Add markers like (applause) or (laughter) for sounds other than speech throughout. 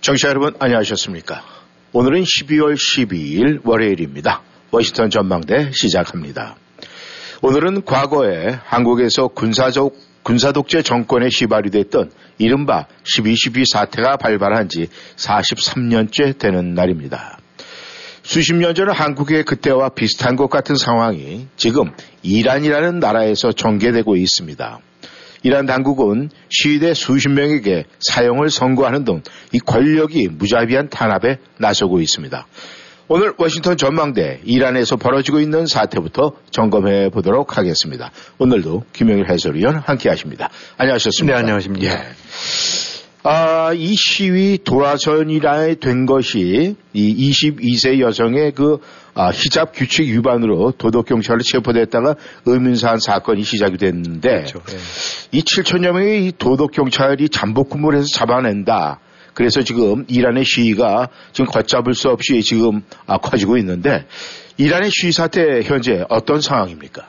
청취자 여러분 안녕하셨습니까? 오늘은 12월 12일 월요일입니다. 워싱턴 전망대 시작합니다. 오늘은 과거에 한국에서 군사적 군사독재 정권에 시발이 됐던 이른바 12.12 사태가 발발한 지 43년째 되는 날입니다. 수십 년 전 한국의 그때와 비슷한 것 같은 상황이 지금 이란이라는 나라에서 전개되고 있습니다. 이란 당국은 시위대 수십 명에게 사형을 선고하는 등 이 권력이 무자비한 탄압에 나서고 있습니다. 오늘 워싱턴 전망대 이란에서 벌어지고 있는 사태부터 점검해 보도록 하겠습니다. 오늘도 김영일 해설위원 함께 하십니다. 안녕하셨습니까? 네, 안녕하십니까. 예. 아, 이 시위 도화전이라 된 것이 이 22세 여성의 그 아, 히잡 규칙 위반으로 도덕경찰로 체포됐다가 의문사한 사건이 시작이 됐는데 그렇죠. 예. 이 7천여 명의 이 도덕경찰이 잠복 근무를 해서 잡아낸다. 그래서 지금 이란의 시위가 지금 걷잡을 수 없이 지금 아, 커지고 있는데 이란의 시위 사태 현재 어떤 상황입니까?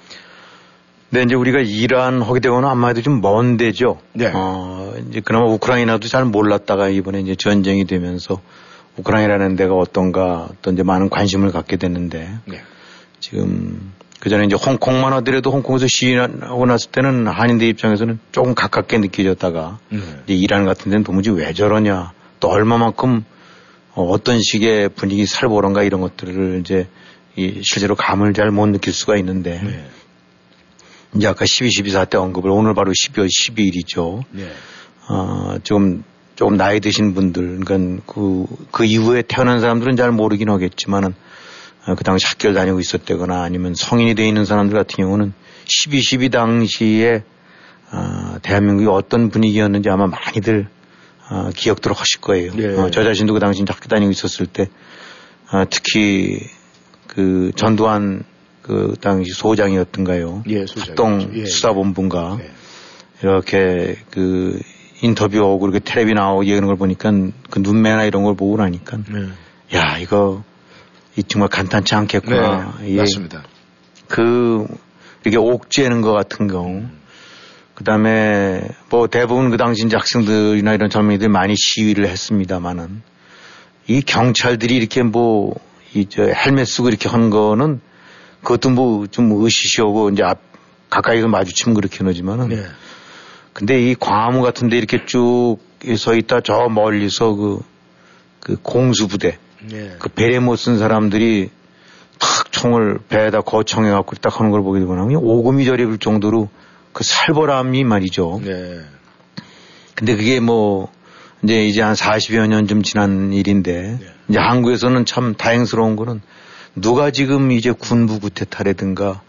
네, 이제 우리가 이란 되고는 아마도 좀 먼 데죠. 네. 어, 이제 그나마 우크라이나도 잘 몰랐다가 이번에 이제 전쟁이 되면서 우크라이나라는 데가 어떤가 어떤 이제 많은 관심을 갖게 됐는데 네. 지금 그 전에 이제 홍콩만 하더라도 홍콩에서 시위하고 났을 때는 한인들 입장에서는 조금 가깝게 느껴졌다가 음. 이제 이란 같은 데는 도무지 왜 저러냐 또 얼마만큼 어, 어떤 식의 분위기 살보런가 이런 것들을 이제 이 실제로 감을 잘 못 느낄 수가 있는데 네. 이제 아까 12, 12 사태 언급을 오늘 바로 12월 12일이죠. 네. 어, 좀, 조금 나이 드신 분들, 그러니까 그, 그 이후에 태어난 사람들은 잘 모르긴 하겠지만은 어, 그 당시 학교를 다니고 있었다거나 아니면 성인이 돼 있는 사람들 같은 경우는 12, 12 당시에 어, 대한민국이 어떤 분위기였는지 아마 많이들 어, 기억들을 하실 거예요. 네. 어, 저 자신도 그 당시 학교 다니고 있었을 때 어, 특히 그 전두환 그 당시 소장이었던가요. 예, 소장이었죠. 합동 예. 수사본부인가 네. 이렇게 그 인터뷰하고 이렇게 텔레비 나오고 얘기하는 걸 보니까 그 눈매나 이런 걸 보고 나니까 네. 야 이거 이 정말 간단치 않겠구나. 네. 예. 맞습니다. 그 이렇게 옥죄는 것 같은 경우 그다음에 뭐 대부분 그 당시 이제 학생들이나 이런 젊은이들이 많이 시위를 했습니다마는 이 경찰들이 이렇게 뭐 이 저 헬멧 쓰고 이렇게 한 거는 그것도 뭐좀 의시시하고 이제 앞 가까이서 마주치면 그렇게 하지만은 네. 근데 이 광화문 같은 데 이렇게 쭉 서 있다 저 멀리서 그, 그 공수부대, 네. 그 베레 못 쓴 사람들이 탁 총을 배에다 거청해갖고 딱 하는 걸 보게 그냥 오금이 저립을 정도로 그 살벌함이 말이죠. 네. 근데 그게 뭐 이제 이제 한 40여 년 좀 지난 일인데 네. 이제 한국에서는 참 다행스러운 거는 누가 지금 이제 군부 구태타라든가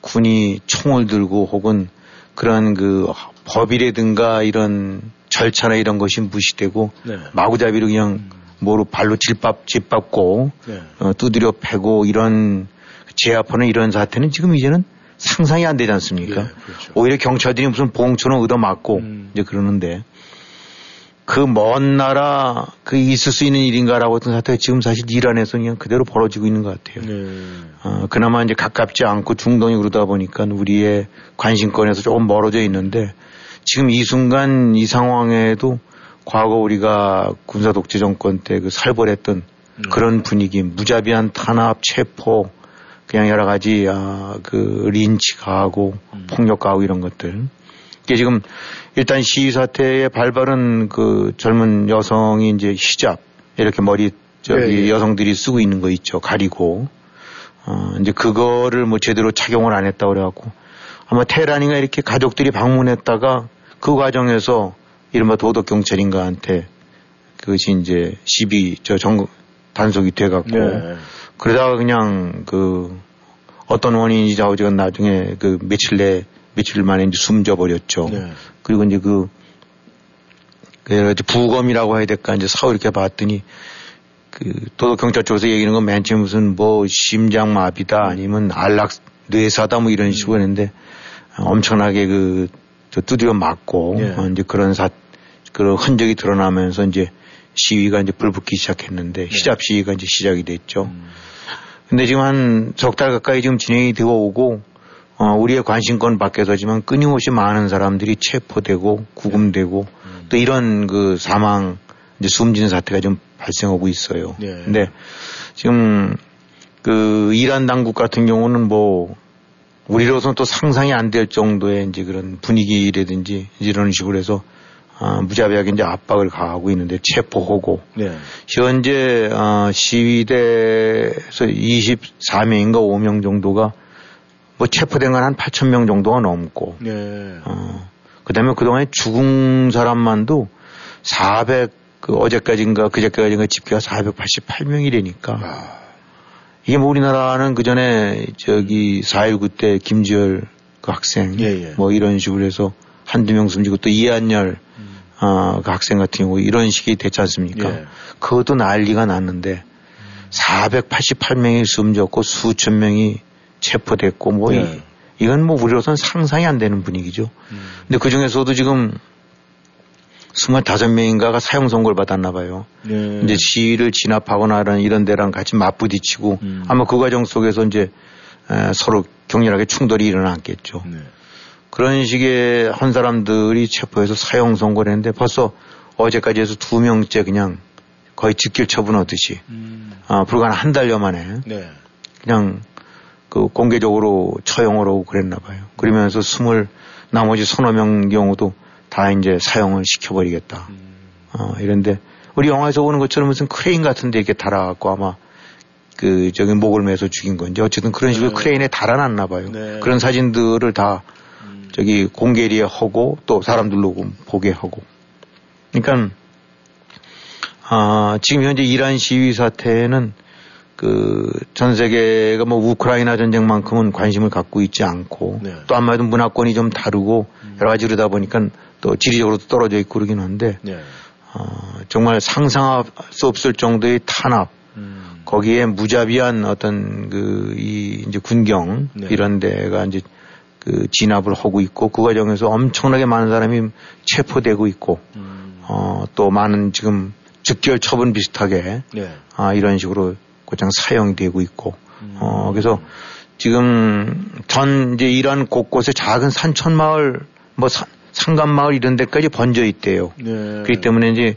군이 총을 들고 혹은 그런 그 법이라든가 이런 절차나 이런 것이 무시되고 네. 마구잡이로 그냥 뭐로 발로 질밥 짓밟고 네. 어, 두드려 패고 이런 제압하는 이런 사태는 지금 이제는 상상이 안 되지 않습니까? 예, 그렇죠. 오히려 경찰들이 무슨 봉처럼 얻어맞고 음. 이제 그러는데 그 먼 나라 그 있을 수 있는 일인가라고 했던 사태가 지금 사실 이란에서 그냥 그대로 벌어지고 있는 것 같아요. 네. 어, 그나마 이제 가깝지 않고 중동이 그러다 보니까 우리의 관심권에서 조금 멀어져 있는데 지금 이 순간 이 상황에도 과거 우리가 군사 독재 정권 때 그 살벌했던 그런 분위기, 무자비한 탄압, 체포, 그냥 여러 가지 아, 그 린치 가하고 폭력 가하고 이런 것들. 이게 지금 일단 시위 사태의 발발은 그 젊은 여성이 이제 히잡 이렇게 머리 저기 예, 예. 여성들이 쓰고 있는 거 있죠 가리고 어 이제 그거를 뭐 제대로 착용을 안 했다고 그래갖고 아마 테란이가 이렇게 가족들이 방문했다가 그 과정에서 이른바 도덕 경찰인가한테 그것이 이제 시비 저 정 단속이 돼갖고 네. 그러다가 그냥 그 어떤 원인인지 자우지가 나중에 그 며칠 내 며칠 만에 이제 숨져 버렸죠. 네. 그리고 이제 그, 그 여러 가지 부검이라고 해야 될까 이제 사후 이렇게 봤더니 그 도덕 경찰 쪽에서 얘기하는 건 맨 처음 무슨 뭐 심장 마비다 아니면 안락 뇌사다 뭐 이런 식으로 했는데 엄청나게 그 두드려 맞고 예. 어, 이제 그런 사 그런 흔적이 드러나면서 이제 시위가 이제 불붙기 시작했는데 히잡 시위가 이제 시작이 됐죠. 근데 지금 한 석 달 가까이 지금 진행이 되어 오고 어, 우리의 관심권 밖에서지만 끊임없이 많은 사람들이 체포되고 구금되고 또 이런 그 사망 이제 숨지는 사태가 좀 발생하고 있어요. 예. 근데 지금 그 이란 당국 같은 경우는 뭐 우리로서는 또 상상이 안 될 정도의 이제 그런 분위기라든지 이런 식으로 해서 아, 무자비하게 이제 압박을 가하고 있는데 체포하고 네. 현재 어, 시위대에서 24명인가 5명 정도가 뭐 체포된 건 한 8천 명 정도가 넘고 네. 어, 그다음에 그동안에 죽은 사람만도 400, 그 어제까지인가 그제까지인가 집계가 488명이라니까. 아. 이게 뭐 우리나라는 그 전에 저기 4.19 때 김지열 그 학생 예, 예. 뭐 이런 식으로 해서 한두 명 숨지고 또 이한열 어, 그 학생 같은 경우 이런 식이 됐지 않습니까? 예. 그것도 난리가 났는데 488명이 숨졌고 수천 명이 체포됐고 뭐 이- 예. 이건 뭐 우리로서는 상상이 안 되는 분위기죠. 근데 그 중에서도 지금 25명인가가 사형 선고를 받았나 봐요. 네. 이제 시위를 진압하거나 이런, 이런 데랑 같이 맞부딪히고 음. 아마 그 과정 속에서 이제 에, 서로 격렬하게 충돌이 일어났겠죠. 네. 그런 식의 한 사람들이 체포해서 사형 선고를 했는데 벌써 어제까지 해서 두 명째 그냥 거의 즉결 처분하듯이 음. 아, 불과 한 달여 만에 네. 그냥 그 공개적으로 처형을 하고 그랬나 봐요. 그러면서 스물 나머지 서너 명 경우도 다 이제 사형을 시켜버리겠다. 음. 어, 이런데 우리 영화에서 보는 것처럼 무슨 크레인 같은 데 이렇게 달아갖고 아마 그 저기 목을 매서 죽인 건지 어쨌든 그런 식으로 네. 크레인에 달아놨나 봐요. 네. 그런 사진들을 다 음. 저기 공개리에 하고 또 사람들로 보게 하고. 그러니까 아, 지금 현재 이란 시위 사태는 그 전 세계가 뭐 우크라이나 전쟁만큼은 관심을 갖고 있지 않고 네. 또 아마도 문화권이 좀 다르고 여러 가지 그러다 보니까 또 지리적으로도 떨어져 있고 그러긴 한데 네. 어, 정말 상상할 수 없을 정도의 탄압 음. 거기에 무자비한 어떤 그 이 이제 군경 네. 이런 데가 이제 그 진압을 하고 있고 그 과정에서 엄청나게 많은 사람이 체포되고 있고 음. 어, 또 많은 지금 즉결 처분 비슷하게 네. 아, 이런 식으로 곧장 사용이 되고 있고 음. 어, 그래서 지금 전 이제 이란 곳곳에 작은 산천 마을 뭐 산, 산간 마을 이런 데까지 번져 있대요. 네. 그렇기 때문에 이제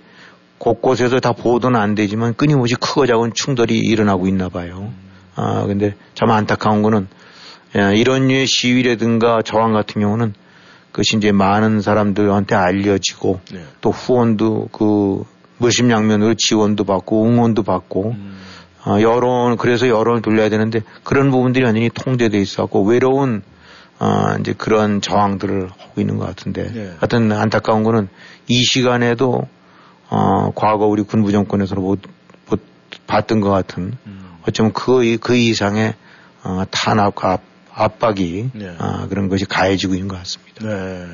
곳곳에서 다 보도는 안 되지만 끊임없이 크고 작은 충돌이 일어나고 있나 봐요. 아, 근데 참 안타까운 거는 예, 이런 류의 시위라든가 저항 같은 경우는 그것이 이제 많은 사람들한테 알려지고 네. 또 후원도 그 물심양면으로 지원도 받고 응원도 받고 음. 어, 여론 그래서 여론을 돌려야 되는데 그런 부분들이 완전히 통제돼 있었고 외로운 어, 이제 그런 저항들을 하고 있는 것 같은데 네. 하여튼 안타까운 거는 이 시간에도 어, 과거 우리 군부 정권에서 못, 못 봤던 것 같은 음. 어쩌면 그, 그 이상의 어, 탄압과 압, 압박이 네. 어, 그런 것이 가해지고 있는 것 같습니다. 네.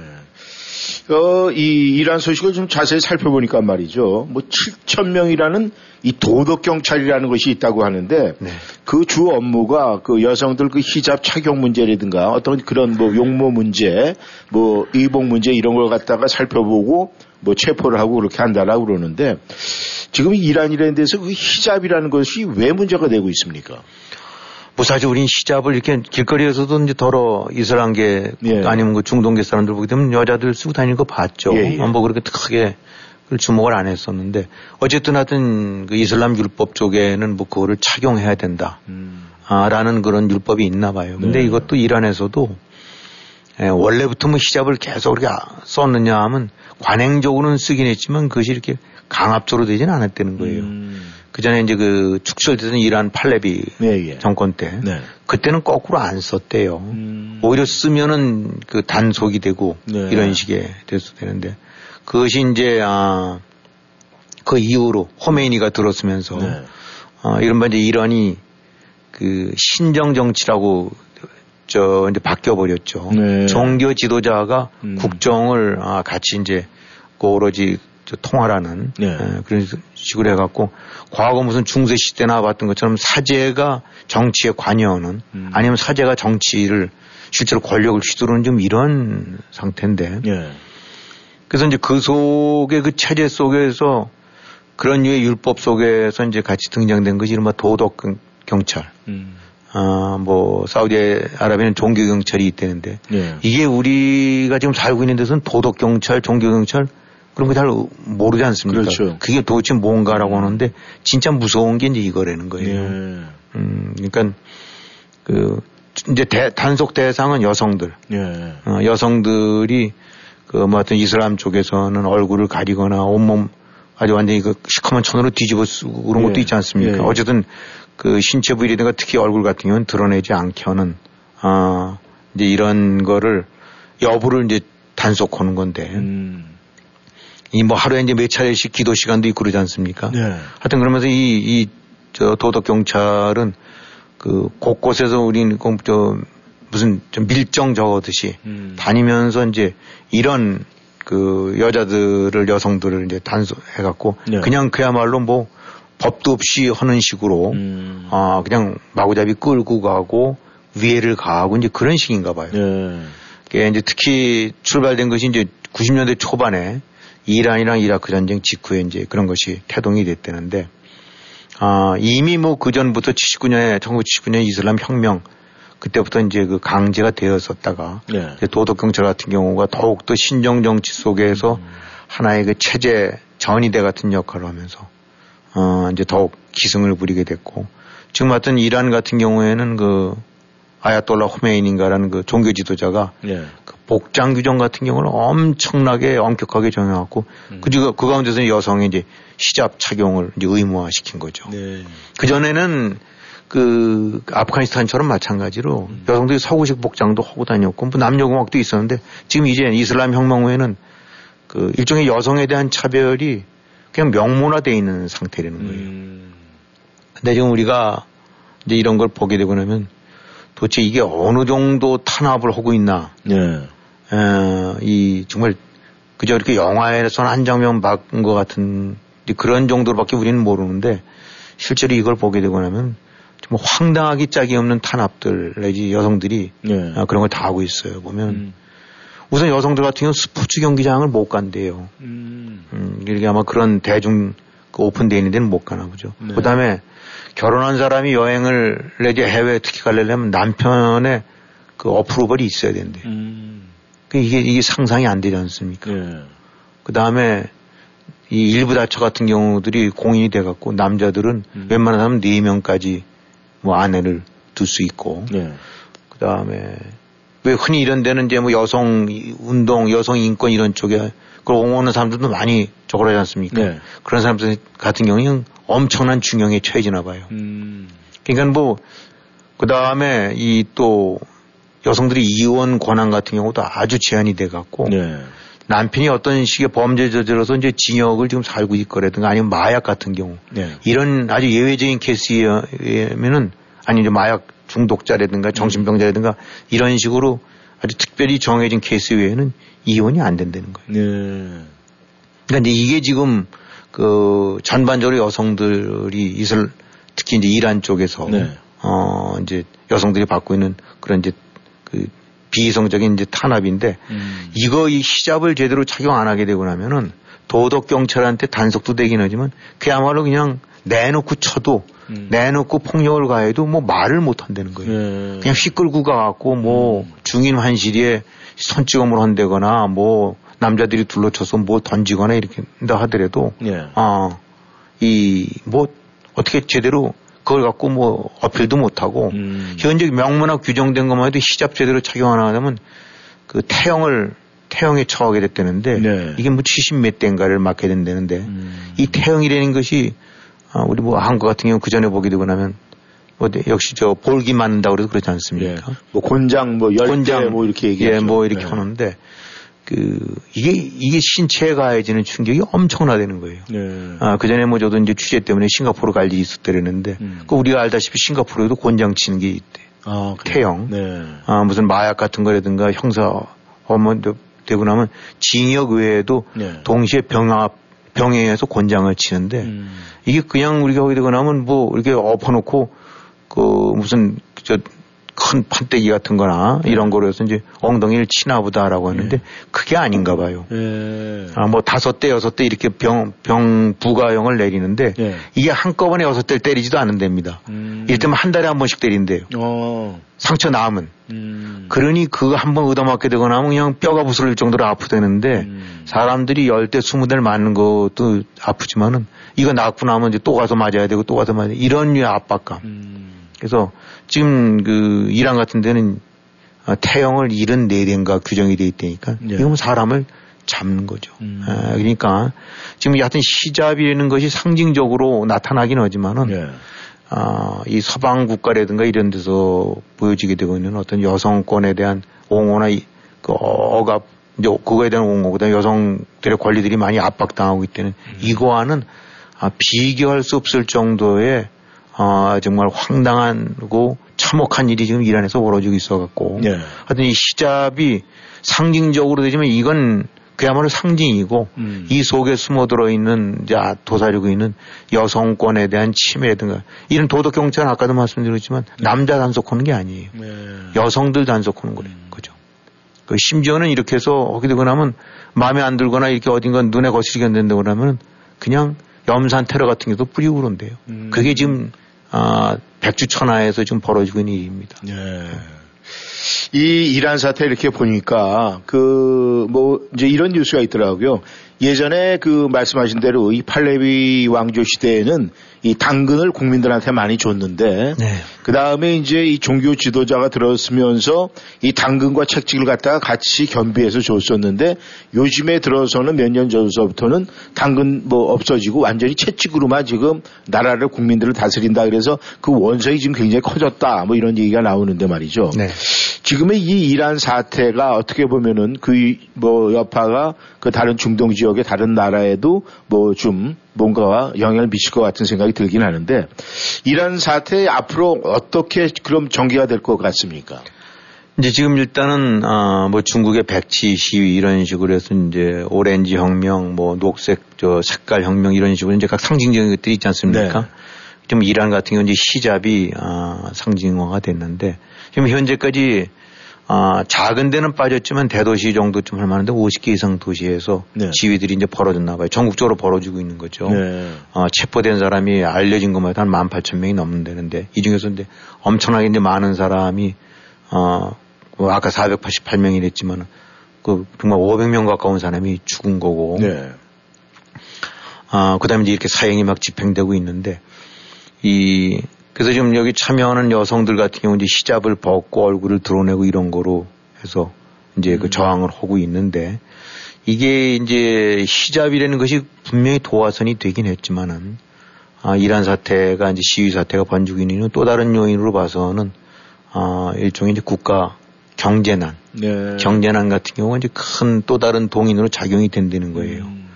어, 이 이란 소식을 좀 자세히 살펴보니까 말이죠. 뭐 7천 명이라는 이 도덕 경찰이라는 것이 있다고 하는데 네. 그주 업무가 그 여성들 그 히잡 착용 문제라든가 어떤 그런 뭐 용모 문제, 뭐 의복 문제 이런 걸 갖다가 살펴보고 뭐 체포를 하고 그렇게 한다라고 그러는데 지금 이란이라는 데서 그 히잡이라는 것이 왜 문제가 되고 있습니까? 뭐 사실 우린 히잡을 이렇게 길거리에서도 이제 더러 이슬람 계 예. 아니면 그 중동계 사람들 보게 되면 여자들 쓰고 다니는 거 봤죠. 예, 예. 뭐 그렇게 크게 주목을 안 했었는데 어쨌든 하여튼 그 이슬람 율법 쪽에는 뭐 그거를 착용해야 된다. 음. 아, 라는 그런 율법이 있나 봐요. 근데 네. 이것도 이란에서도 예, 원래부터 뭐 히잡을 계속 그렇게 썼느냐 하면 관행적으로는 쓰긴 했지만 그것이 이렇게 강압적으로 되지는 않았다는 거예요. 음. 그 전에 이제 그 축출되던 이란 팔레비 네, 예. 정권 때 네. 그때는 거꾸로 안 썼대요. 음. 오히려 쓰면은 그 단속이 되고 네. 이런 식의 돼서 되는데 그것이 이제 아, 그 이후로 호메이니가 들었으면서 네. 어, 이른바 이제 이란이 그 신정 정치라고 저 이제 바뀌어 버렸죠. 네. 종교 지도자가 음. 국정을 아, 같이 이제 그 오로지 저 통화라는 네. 예, 그런 식으로 해갖고 과거 무슨 중세 시대나 봤던 것처럼 사제가 정치에 관여하는 음. 아니면 사제가 정치를 실제로 권력을 휘두르는 좀 이런 상태인데 예. 그래서 이제 그 속에 그 체제 속에서 그런 류의 율법 속에서 이제 같이 등장된 것이 이른바 도덕 경- 경찰. 음. 아, 뭐, 사우디아라비아는 종교경찰이 있다는데, 예. 이게 우리가 지금 살고 있는 데서는 도덕경찰, 종교경찰, 그런 거 잘 모르지 않습니까? 그렇죠. 게 도대체 뭔가라고 하는데, 진짜 무서운 게 이제 이거라는 거예요. 예. 음, 그러니까, 그, 이제 대- 단속 대상은 여성들. 예. 어, 여성들이 그, 뭐, 하여튼 이슬람 쪽에서는 얼굴을 가리거나 온몸 아주 완전히 그 시커먼 천으로 뒤집어 쓰고 그런 것도 예. 있지 않습니까? 예, 예. 어쨌든 그 신체 부위라든가 특히 얼굴 같은 경우는 드러내지 않게 하는, 아, 이제 이런 거를 여부를 이제 단속하는 건데, 음. 이 뭐 하루에 이제 몇 차례씩 기도 시간도 있고 그러지 않습니까? 네. 하여튼 그러면서 이, 이, 저 도덕 경찰은 그 곳곳에서 우리는 그저 무슨 좀 밀정 적어듯이 음. 다니면서 이제 이런 그 여자들을 여성들을 이제 단속해갖고 네. 그냥 그야말로 뭐 법도 없이 하는 식으로 음. 아 그냥 마구잡이 끌고 가고 위해를 가하고 이제 그런 식인가 봐요. 예. 그게 이제 특히 출발된 것이 이제 90년대 초반에 이란이랑 이라크 전쟁 직후에 이제 그런 것이 태동이 됐다는데 아 이미 뭐 그 전부터 79년에 1979년 이슬람 혁명 그때부터 이제 그 강제가 되었었다가 네. 도덕경찰 같은 경우가 더욱더 신정 정치 속에서 하나의 그 체제 전위대 같은 역할을 하면서 어 이제 더욱 기승을 부리게 됐고 지금 같은 이란 같은 경우에는 그 아야톨라 호메인인가라는 그 종교 지도자가 예. 그 복장 규정 같은 경우는 엄청나게 엄격하게 정해왔고 그, 중- 그 가운데서 여성의 이제 히잡 착용을 이제 의무화 시킨 거죠. 네. 그전에는 그 아프가니스탄처럼 마찬가지로 여성들이 서구식 복장도 하고 다녔고 뭐 남녀 공학도 있었는데 지금 이제 이슬람 혁명 후에는 그 일종의 여성에 대한 차별이 그냥 명문화돼 있는 상태라는 거예요. 음. 근데 지금 우리가 이제 이런 걸 보게 되고 나면 도대체 이게 어느 정도 탄압을 하고 있나 예. 어, 이 정말 그저 이렇게 영화에서는 한 장면 봤은 것 같은 그런 정도로밖에 우리는 모르는데 실제로 이걸 보게 되고 나면 정말 황당하기 짝이 없는 탄압들 내지 여성들이 예. 아, 그런 걸 다 하고 있어요. 보면 음. 우선 여성들 같은 경우는 스포츠 경기장을 못 간대요. 음. 음, 이렇게 아마 그런 대중 그 오픈되어 있는 데는 못 가나 보죠. 네. 그 다음에 결혼한 사람이 여행을 내지 해외 특히 가려면 남편의 그 어프로벌이 있어야 된대. 음. 그 이게, 이게 상상이 안 되지 않습니까? 예. 그 다음에 이 일부 다처 같은 경우들이 공인이 돼갖고 남자들은 음. 웬만한 사람 4명까지 뭐 아내를 둘 수 있고 예. 그 다음에 왜 흔히 이런 데는 이제 뭐 여성 운동, 여성 인권 이런 쪽에 그걸 옹호하는 사람들도 많이 저걸 하지 않습니까? 네. 그런 사람들 같은 경우는 엄청난 중형에 처해지나 봐요. 음. 그러니까 뭐, 그 다음에 이 또 여성들이 이혼 권한 같은 경우도 아주 제한이 돼 갖고 네. 남편이 어떤 식의 범죄 저질러서 이제 징역을 지금 살고 있거라든가 아니면 마약 같은 경우 네. 이런 아주 예외적인 케이스면은 아니 이제 마약 중독자라든가 정신병자라든가 이런 식으로 아주 특별히 정해진 케이스 외에는 이혼이 안 된다는 거예요. 네. 그러니까 이게 지금 그 전반적으로 여성들이 이슬 특히 이제 이란 쪽에서 네. 어 이제 여성들이 받고 있는 그런 이제 그 비이성적인 이제 탄압인데 음. 이거 이 히잡을 제대로 착용 안 하게 되고 나면은 도덕 경찰한테 단속도 되긴 하지만 그야말로 그냥 내놓고 쳐도 음. 내놓고 폭력을 가해도 뭐 말을 못 한다는 거예요. 예. 그냥 휙 끌고 가갖고 뭐 중인 환실에 손찌검을 한다거나 뭐 남자들이 둘러쳐서 뭐 던지거나 이렇게 한다 하더라도 예. 아, 이뭐 어떻게 제대로 그걸 갖고 뭐 어필도 못하고 음. 현재 명문화 규정된 것만 해도 히잡 제대로 착용 안 하면 그 태형을 태형에 처하게 됐다는데 네. 이게 뭐 70몇 대인가를 맞게 된다는데 음. 이 태형이라는 것이 아, 우리 뭐 한국 같은 경우 그 전에 보게 되고 나면 뭐 네, 역시 저 볼기 맞는다고 그래도 그렇지 예. 않습니까? 뭐 곤장 뭐 열대 권장 뭐 이렇게 얘기하죠. 예, 뭐 이렇게 예. 하는데 그 이게 이게 신체에 가해지는 충격이 엄청나다는 거예요. 예. 아, 그 전에 뭐 저도 이제 취재 때문에 싱가포르 갈 일이 있었다랬는데 음. 그 우리가 알다시피 싱가포르에도 곤장 치는 게 있대. 아, 그래요? 태형. 네. 아, 무슨 마약 같은 거라든가 형사 어머 되고 나면 징역 외에도 네. 동시에 병합 병행해서 권장을 치는데 음. 이게 그냥 우리가 거기 되고 나면 뭐 이렇게 엎어놓고 그 무슨 저 큰 판때기 같은 거나 네. 이런 거로 해서 이제 엉덩이를 치나 보다라고 하는데 그게 아닌가 봐요. 예. 아, 뭐 다섯 대, 여섯 대 이렇게 병, 병 부가형을 내리는데 예. 이게 한꺼번에 여섯 대를 때리지도 않는답니다. 음. 이를테면 한 달에 한 번씩 때린대요. 어. 상처 남은. 음. 그러니 그거 한 번 얻어맞게 되거나 하면 그냥 뼈가 부스러질 정도로 아프다는데 음. 사람들이 열 대, 스무 대를 맞는 것도 아프지만은 이거 낫고 나면 이제 또 가서 맞아야 되고 또 가서 맞아야 돼. 이런 류의 압박감. 음. 그래서 지금 그 이란 같은 데는 어, 태형을 74대인가 규정이 돼 있다니까 예. 이건 사람을 잡는 거죠. 음. 아, 그러니까 지금 여하튼 시잡이라는 것이 상징적으로 나타나긴 하지만은 예. 아, 이 서방 국가라든가 이런 데서 보여지게 되고 있는 어떤 여성권에 대한 옹호나 이, 그 억압, 이제 그거에 대한 옹호, 그다음에 여성들의 권리들이 많이 압박당하고 있다는 이거와는 아, 비교할 수 없을 정도의 아, 정말 황당하고 참혹한 일이 지금 이란에서 벌어지고 있어 갖고 예. 하여튼 이 시잡이 상징적으로 되지만 이건 그야말로 상징이고 음. 이 속에 숨어 들어 있는 이제 아, 도사리고 있는 여성권에 대한 침해든가 이런 도덕 경찰은 아까도 말씀드렸지만 남자 단속하는 게 아니에요. 예. 여성들 단속하는 거예요. 그죠. 그 심지어는 이렇게 해서 하게 되고 나면 마음에 안 들거나 이렇게 어딘가 눈에 거슬리게 안 된다고 그러면 그냥 염산 테러 같은 게도 뿌리고 그런대요. 음. 그게 지금 아, 백주천하에서 지금 벌어지고 있는 일입니다. 예. 이 이란 사태 이렇게 보니까 그 뭐 이제 이런 뉴스가 있더라고요. 예전에 그 말씀하신 대로 이 팔레비 왕조 시대에는 이 당근을 국민들한테 많이 줬는데 네. 그 다음에 이제 이 종교 지도자가 들었으면서 이 당근과 책찍을 갖다가 같이 겸비해서 줬었는데 요즘에 들어서는 몇 년 전서부터는 당근 뭐 없어지고 완전히 채찍으로만 지금 나라를 국민들을 다스린다 그래서 그 원성이 지금 굉장히 커졌다 뭐 이런 얘기가 나오는데 말이죠. 네. 지금의 이 이란 사태가 어떻게 보면은 그 뭐 여파가 그 다른 중동 지역의 다른 나라에도 뭐좀 뭔가 영향을 미칠 것 같은 생각이 들긴 하는데 이란 사태 앞으로 어떻게 그럼 전개가 될 것 같습니까? 이제 지금 일단은 아뭐 중국의 백치 시위 이런 식으로 해서 이제 오렌지 혁명, 뭐 녹색 저 색깔 혁명 이런 식으로 이제 각 상징적인 것들이 있지 않습니까? 네. 지금 이란 같은 경우는 이제 히잡이 아 상징화가 됐는데 지금 현재까지 아 작은 데는 빠졌지만 대도시 정도 좀할 만한데 50개 이상 도시에서 네. 지위들이 이제 벌어졌나 봐요. 전국적으로 벌어지고 있는 거죠. 네. 어, 체포된 사람이 알려진 것만 해도 한 18,000명이 넘는다는데 이 중에서 이제 엄청나게 이제 많은 사람이 어, 뭐 아까 488명이랬지만 그 정말 500명 가까운 사람이 죽은 거고 네. 아, 그 다음에 이제 이렇게 사형이 막 집행되고 있는데, 이, 그래서 지금 여기 참여하는 여성들 같은 경우 이제 히잡을 벗고 얼굴을 드러내고 이런 거로 해서 이제 그 저항을 하고 있는데, 이게 이제 히잡이라는 것이 분명히 도화선이 되긴 했지만은, 아, 이란 사태가 이제 시위 사태가 번지고 있는 또 다른 요인으로 봐서는, 아, 일종의 이제 국가 경제난, 네. 경제난 같은 경우가 이제 큰 또 다른 동인으로 작용이 된다는 거예요. 음.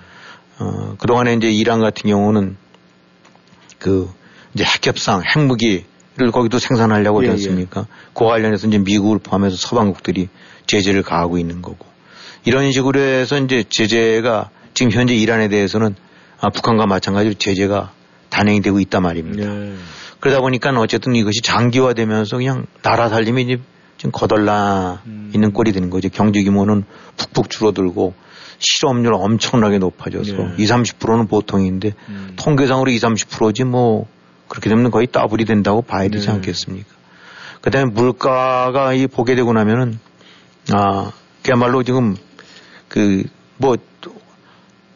어, 그동안에 이제 이란 같은 경우는 그 이제 핵협상, 핵무기를 거기도 생산하려고 예, 하지 않습니까? 그 관련해서 이제 미국을 포함해서 서방국들이 제재를 가하고 있는 거고. 이런 식으로 해서 이제 제재가 지금 현재 이란에 대해서는 아, 북한과 마찬가지로 제재가 단행이 되고 있단 말입니다. 네. 그러다 보니까 어쨌든 이것이 장기화되면서 그냥 나라 살림이 이제 좀 거덜나 음. 있는 꼴이 되는 거죠. 경제 규모는 푹푹 줄어들고 실업률 엄청나게 높아져서 네. 20, 30%는 보통인데 음. 통계상으로 20, 30%지 뭐 그렇게 되면 거의 더블이 된다고 봐야 되지 네. 않겠습니까? 그 다음에 물가가 이 보게 되고 나면은 아, 그야말로 지금 그뭐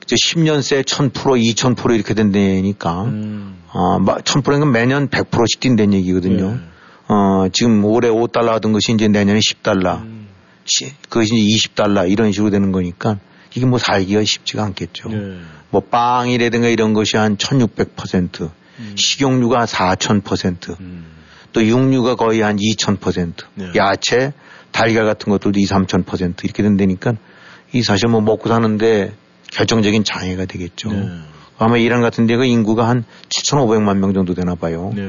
10년 새 1000%, 2000% 이렇게 된다니까 음. 어, 1000%는 매년 100%씩 뛴다는 얘기거든요. 네. 어, 지금 올해 5달러 하던 것이 이제 내년에 10달러, 음. 시- 그것이 이제 20달러 이런 식으로 되는 거니까 이게 뭐 살기가 쉽지가 않겠죠. 네. 뭐 빵이라든가 이런 것이 한 1600%, 식용유가 4000%, 음. 또 육류가 거의 한 2000%, 네. 야채, 달걀 같은 것들도 2, 3000% 이렇게 된다니까 이 사실 뭐 먹고 사는데 결정적인 장애가 되겠죠. 네. 아마 이란 같은 데가 인구가 한 7,500만 명 정도 되나 봐요. 네.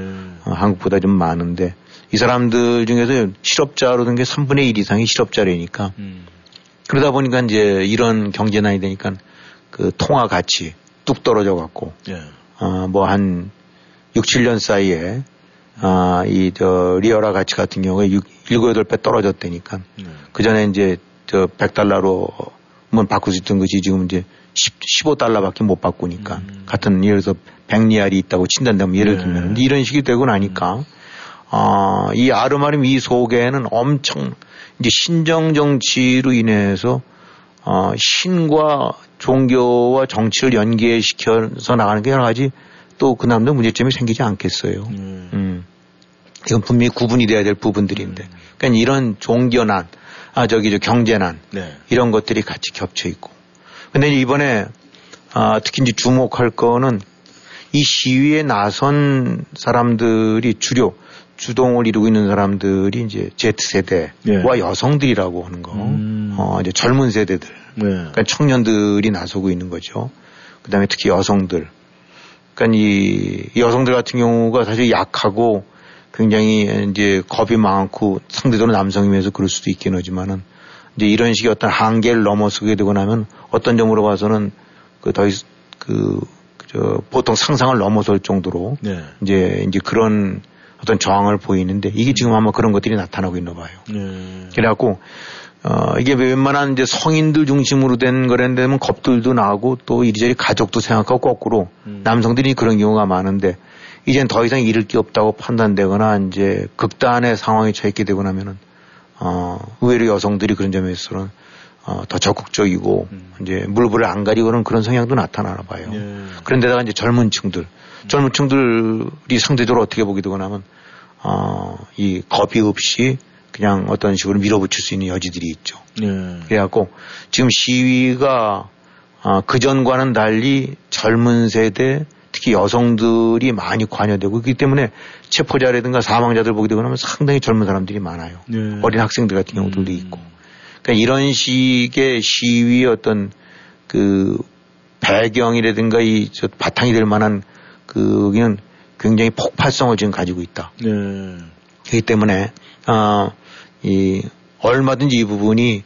어, 한국보다 좀 많은데 이 사람들 중에서 실업자로 된 게 3분의 1 이상이 실업자라니까 음. 그러다 보니까 이제 이런 경제난이 되니까 그 통화 가치 뚝 떨어져 갖고 예. 어, 뭐한 6, 7년 사이에 아, 이, 저, 리어라 가치 같은 경우에 6, 7, 8배 떨어졌다니까. 네. 그 전에 이제 저 100달러로 만 바꿀 수 있던 것이 지금 이제 10, 15달러밖에 못 바꾸니까. 같은 예를 들어서 100리알이 있다고 친단다면 예를 네. 들면. 근데 이런 식이 되고 나니까, 아, 이 아르마림 이 속에는 엄청 이제 신정 정치로 인해서 어, 신과 종교와 정치를 연계시켜서 나가는 게 여러 가지 또 그 남도 문제점이 생기지 않겠어요. 음. 음. 이건 분명히 구분이 돼야 될 부분들인데. 그러니까 이런 종교난, 아, 저기, 저 경제난, 네. 이런 것들이 같이 겹쳐 있고. 근데 이번에, 아, 특히 이제 주목할 거는 이 시위에 나선 사람들이 주로 주동을 이루고 있는 사람들이 이제 Z세대와 예. 여성들이라고 하는 거. 음. 어, 이제 젊은 세대들. 네. 그러니까 청년들이 나서고 있는 거죠. 그 다음에 특히 여성들. 그러니까 이 여성들 같은 경우가 사실 약하고 굉장히 이제 겁이 많고 상대적으로 남성이면서 그럴 수도 있긴 하지만은 이제 이런 식의 어떤 한계를 넘어서게 되고 나면 어떤 점으로 봐서는 그 더, 그, 저, 보통 상상을 넘어설 정도로 네. 이제, 이제 그런 어떤 저항을 보이는데 이게 지금 아마 그런 것들이 나타나고 있나 봐요. 네. 그래갖고 어 이게 웬만한 이제 성인들 중심으로 된 거라면 겁들도 나고 또 이리저리 가족도 생각하고 거꾸로 음. 남성들이 그런 경우가 많은데 이젠 더 이상 잃을 게 없다고 판단되거나 이제 극단의 상황에 처했게 되고 나면은 어 의외로 여성들이 그런 점에서는 어 더 적극적이고 이제 물불을 안 가리고는 그런 성향도 나타나나 봐요. 네. 그런데다가 이제 젊은 층들, 젊은 층들이 상대적으로 어떻게 보게 되고 나면, 어, 이 겁이 없이 그냥 어떤 식으로 밀어붙일 수 있는 여지들이 있죠. 네. 그래갖고 지금 시위가 어, 그전과는 달리 젊은 세대, 특히 여성들이 많이 관여되고 그렇기 때문에 체포자라든가 사망자들 보게 되고 나면 상당히 젊은 사람들이 많아요. 네. 어린 학생들 같은 경우들도 있고. 그러니까 이런 식의 시위의 어떤 그 배경이라든가 이 저 바탕이 될 만한 그기는 굉장히 폭발성을 지금 가지고 있다. 네. 그렇기 때문에 어 이 얼마든지 이 부분이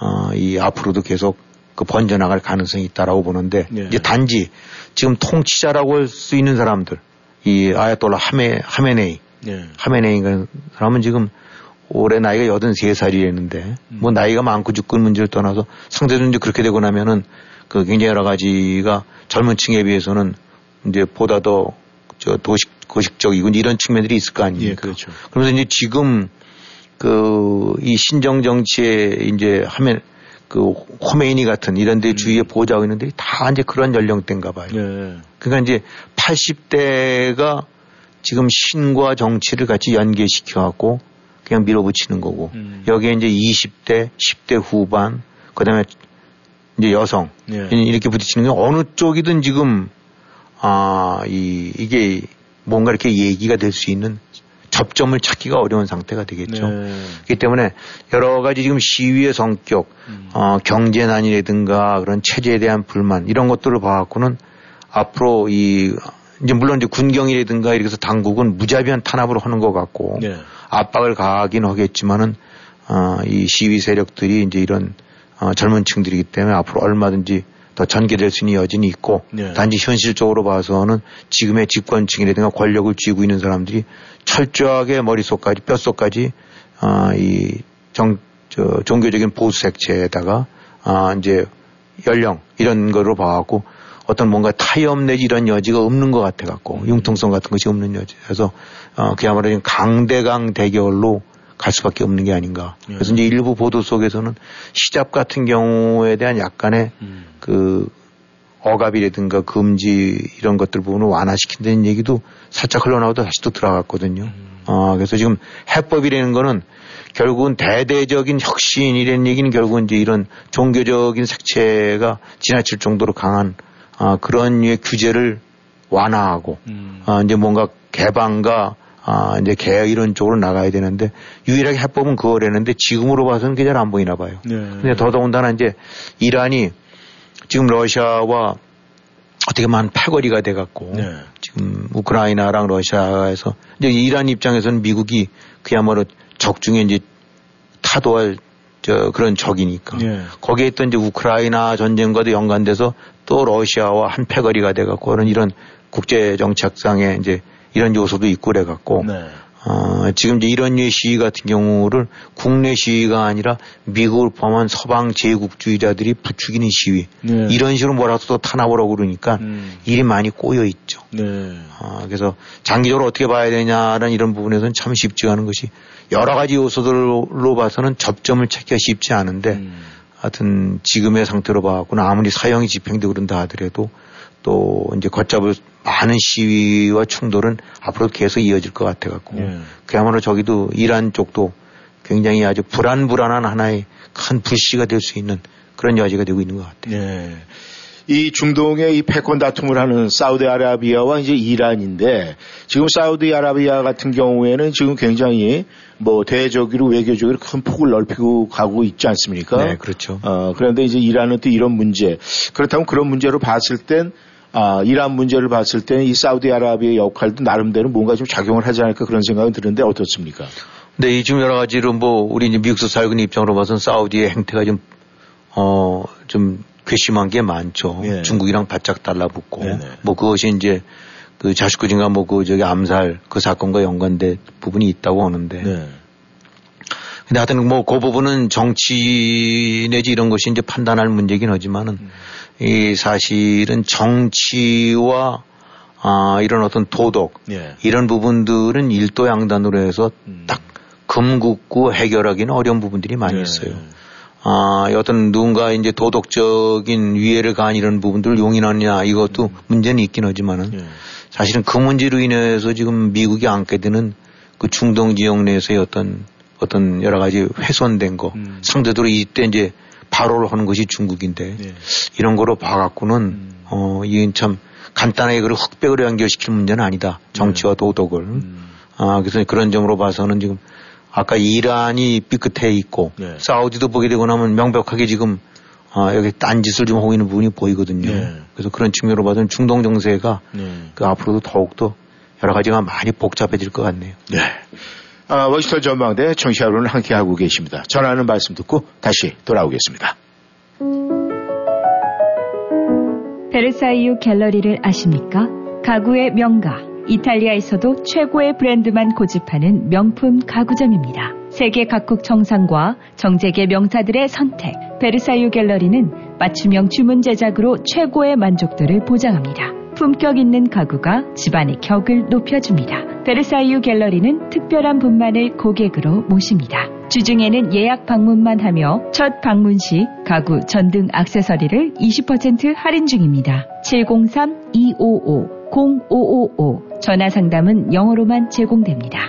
어이 앞으로도 계속 그 번져나갈 가능성이 있다라고 보는데 네. 이제 단지 지금 통치자라고 할 수 있는 사람들 이 아야톨라 하메 하메네이 네. 하메네이가 사람은 지금 올해 나이가 83살이랬는데 뭐 나이가 많고 죽고 문제를 떠나서 상대적으로 이제 그렇게 되고 나면은 그 굉장히 여러 가지가 젊은 층에 비해서는 이제 보다 더 저 도식 고식적이고 이런 측면들이 있을 거 아닙니까? 예, 그렇죠. 그러면서 이제 지금 그 이 신정 정치에 이제 하면 그 호메이니 같은 이런 데 주위에 보호자고 있는데 다 이제 그런 연령대인가 봐요. 네. 그러니까 이제 80대가 지금 신과 정치를 같이 연계시켜 갖고 그냥 밀어붙이는 거고 음. 여기에 이제 20대, 10대 후반, 그다음에 이제 여성 예. 이렇게 부딪히는 게 어느 쪽이든 지금 아, 이 이게 뭔가 이렇게 얘기가 될 수 있는 접점을 찾기가 어려운 상태가 되겠죠. 네. 그렇기 때문에 여러 가지 지금 시위의 성격, 어, 경제난이라든가 그런 체제에 대한 불만 이런 것들을 봐갖고는 앞으로 이 이제 물론 이제 군경이라든가 이렇게 해서 당국은 무자비한 탄압을 하는 것 같고 네. 압박을 가하긴 하겠지만은 어, 이 시위 세력들이 이제 이런 어, 젊은 층들이기 때문에 앞으로 얼마든지 더 전개될 수 있는 여진이 있고 네. 단지 현실적으로 봐서는 지금의 집권층이라든가 권력을 쥐고 있는 사람들이 철저하게 머릿속까지 뼛속까지 아, 이 정, 저, 종교적인 보수 색채에다가 아, 이제 연령 이런 거로 봐갖고 어떤 뭔가 타협 내지 이런 여지가 없는 것 같아 갖고 융통성 같은 것이 없는 여지. 그래서 어, 그야말로 강대강 대결로 갈 수밖에 없는 게 아닌가. 그래서 이제 일부 보도 속에서는 시잡 같은 경우에 대한 약간의 그 억압이라든가 금지 이런 것들 부분을 완화시킨다는 얘기도 살짝 흘러나오다 다시 또 들어갔거든요. 어, 그래서 지금 해법이라는 거는 결국은 대대적인 혁신이라는 얘기는 결국은 이제 이런 종교적인 색채가 지나칠 정도로 강한 아, 그런 류의 규제를 완화하고 아, 이제 뭔가 개방과 아, 이제 개혁 이런 쪽으로 나가야 되는데 유일하게 해법은 그거라는데 지금으로 봐서는 그게 잘 안 보이나 봐요. 네. 근데 더더군다나 이제 이란이 지금 러시아와 어떻게 보면 패거리가 돼 갖고 네. 지금 우크라이나랑 러시아에서 이제 이란 입장에서는 미국이 그야말로 적중에 이제 타도할 저 그런 적이니까 예. 거기에 있던 이제 우크라이나 전쟁과도 연관돼서 또 러시아와 한 패거리가 돼 갖고 그런 이런 국제 정책상에 이제 이런 요소도 있고 그래갖고 네. 어, 지금 이제 이런 류의 시위 같은 경우를 국내 시위가 아니라 미국을 포함한 서방 제국주의자들이 부추기는 시위 네. 이런 식으로 뭐라도 또 탄압하려고 그러니까 음. 일이 많이 꼬여 있죠. 네. 어, 그래서 장기적으로 어떻게 봐야 되냐라는 이런 부분에서는 참 쉽지 않은 것이 여러 가지 요소들로 봐서는 접점을 찾기가 쉽지 않은데 음. 하여튼 지금의 상태로 봐갖고는 아무리 사형이 집행되고 그런다 하더라도 또 이제 걷잡을 많은 시위와 충돌은 앞으로 계속 이어질 것 같아갖고 예. 그야말로 저기도 이란 쪽도 굉장히 아주 불안불안한 하나의 큰 불씨가 될 수 있는 그런 여지가 되고 있는 것 같아요. 네. 이 중동의 이 패권 다툼을 하는 사우디아라비아와 이제 이란인데 지금 사우디아라비아 같은 경우에는 지금 굉장히 뭐 대적으로 외교적으로 큰 폭을 넓히고 가고 있지 않습니까? 네, 그렇죠. 어, 그런데 이제 이란은 또 이런 문제 그렇다면 그런 문제로 봤을 땐 아, 이란 문제를 봤을 때는 이 사우디아라비아의 역할도 나름대로 뭔가 좀 작용을 하지 않을까 그런 생각이 드는데 어떻습니까? 이좀 여러 가지로 뭐 우리 이제 미국에서 살고 있는 입장으로 봐서는 사우디의 행태가 좀, 어, 좀 괘씸한 게 많죠. 예. 중국이랑 바짝 달라붙고. 네네. 뭐 그것이 이제 그 자식구진가 뭐 그 저기 암살 그 사건과 연관된 부분이 있다고 하는데. 네. 근데 하여튼 뭐 그 부분은 정치 내지 이런 것이 이제 판단할 문제긴 하지만은 이 사실은 정치와 아 이런 어떤 도덕 예. 이런 부분들은 일도 양단으로 해서 음. 딱 금긋고 해결하기는 어려운 부분들이 많이 네. 있어요. 아, 어떤 누군가 이제 도덕적인 위해를 가한 이런 부분들을 용인하느냐 이것도 문제는 있긴 하지만은 예. 사실은 그 문제로 인해서 지금 미국이 안게 되는 그 중동 지역 내에서의 어떤 어떤 여러 가지 훼손된 거 음. 상대적으로 이때 이제 바로를 하는 것이 중국인데 예. 이런 거로 봐갖고는 음. 어 이건 참 간단하게 그 흑백으로 연결시킬 문제는 아니다 정치와 도덕을 음. 아 그래서 그런 점으로 봐서는 지금 아까 이란이 삐끗해 있고 네. 사우디도 보게 되고 나면 명백하게 지금 아 여기 딴짓을 좀 하고 있는 부분이 보이거든요. 네. 그래서 그런 측면으로 봐서는 중동 정세가 네. 그 앞으로도 더욱더 여러 가지가 많이 복잡해질 것 같네요. 네. 아, 워싱턴 전망대 청취자 여러분 함께하고 계십니다. 전하는 말씀 듣고 다시 돌아오겠습니다. 베르사이유 갤러리를 아십니까? 가구의 명가. 이탈리아에서도 최고의 브랜드만 고집하는 명품 가구점입니다. 세계 각국 정상과 정재계 명사들의 선택. 베르사유 갤러리는 맞춤형 주문 제작으로 최고의 만족도를 보장합니다. 품격 있는 가구가 집안의 격을 높여줍니다. 베르사유 갤러리는 특별한 분만을 고객으로 모십니다. 주중에는 예약 방문만 하며 첫 방문 시 가구 전등 액세서리를 20% 할인 중입니다. 703-255-0555 전화 상담은 영어로만 제공됩니다.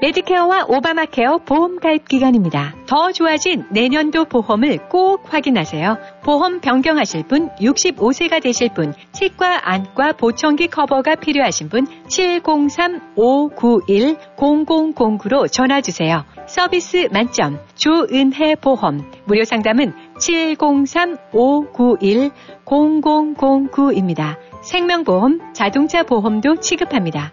메디케어와 오바마케어 보험 가입 기간입니다. 더 좋아진 내년도 보험을 꼭 확인하세요. 보험 변경하실 분, 65세가 되실 분, 치과, 안과, 보청기 커버가 필요하신 분, 703-591-0009로 전화 주세요. 서비스 만점, 조은혜 보험. 무료 상담은 703-591-0009입니다. 생명보험, 자동차 보험도 취급합니다.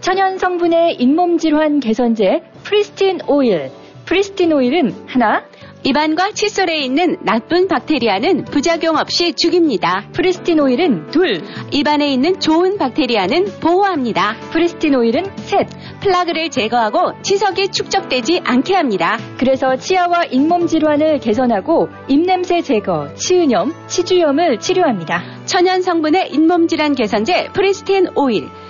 천연 성분의 잇몸 질환 개선제 프리스틴 오일. 프리스틴 오일은 하나, 입안과 칫솔에 있는 나쁜 박테리아는 부작용 없이 죽입니다. 프리스틴 오일은 둘, 입안에 있는 좋은 박테리아는 보호합니다. 프리스틴 오일은 셋. 플라그를 제거하고 치석이 축적되지 않게 합니다. 그래서 치아와 잇몸 질환을 개선하고 입냄새 제거, 치은염, 치주염을 치료합니다. 천연 성분의 잇몸 질환 개선제 프리스틴 오일.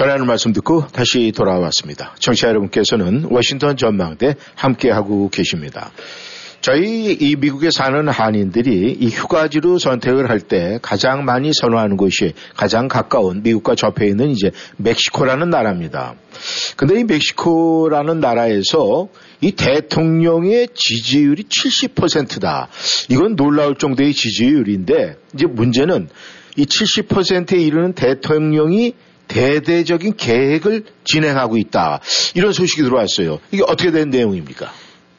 전하는 말씀 듣고 다시 돌아왔습니다. 청취자 여러분께서는 워싱턴 전망대 함께하고 계십니다. 저희 이 미국에 사는 한인들이 이 휴가지로 선택을 할 때 가장 많이 선호하는 곳이 가장 가까운 미국과 접해 있는 이제 멕시코라는 나라입니다. 근데 이 멕시코라는 나라에서 이 대통령의 지지율이 70%다. 이건 놀라울 정도의 지지율인데 이제 문제는 이 70%에 이르는 대통령이 대대적인 계획을 진행하고 있다. 이런 소식이 들어왔어요. 이게 어떻게 된 내용입니까?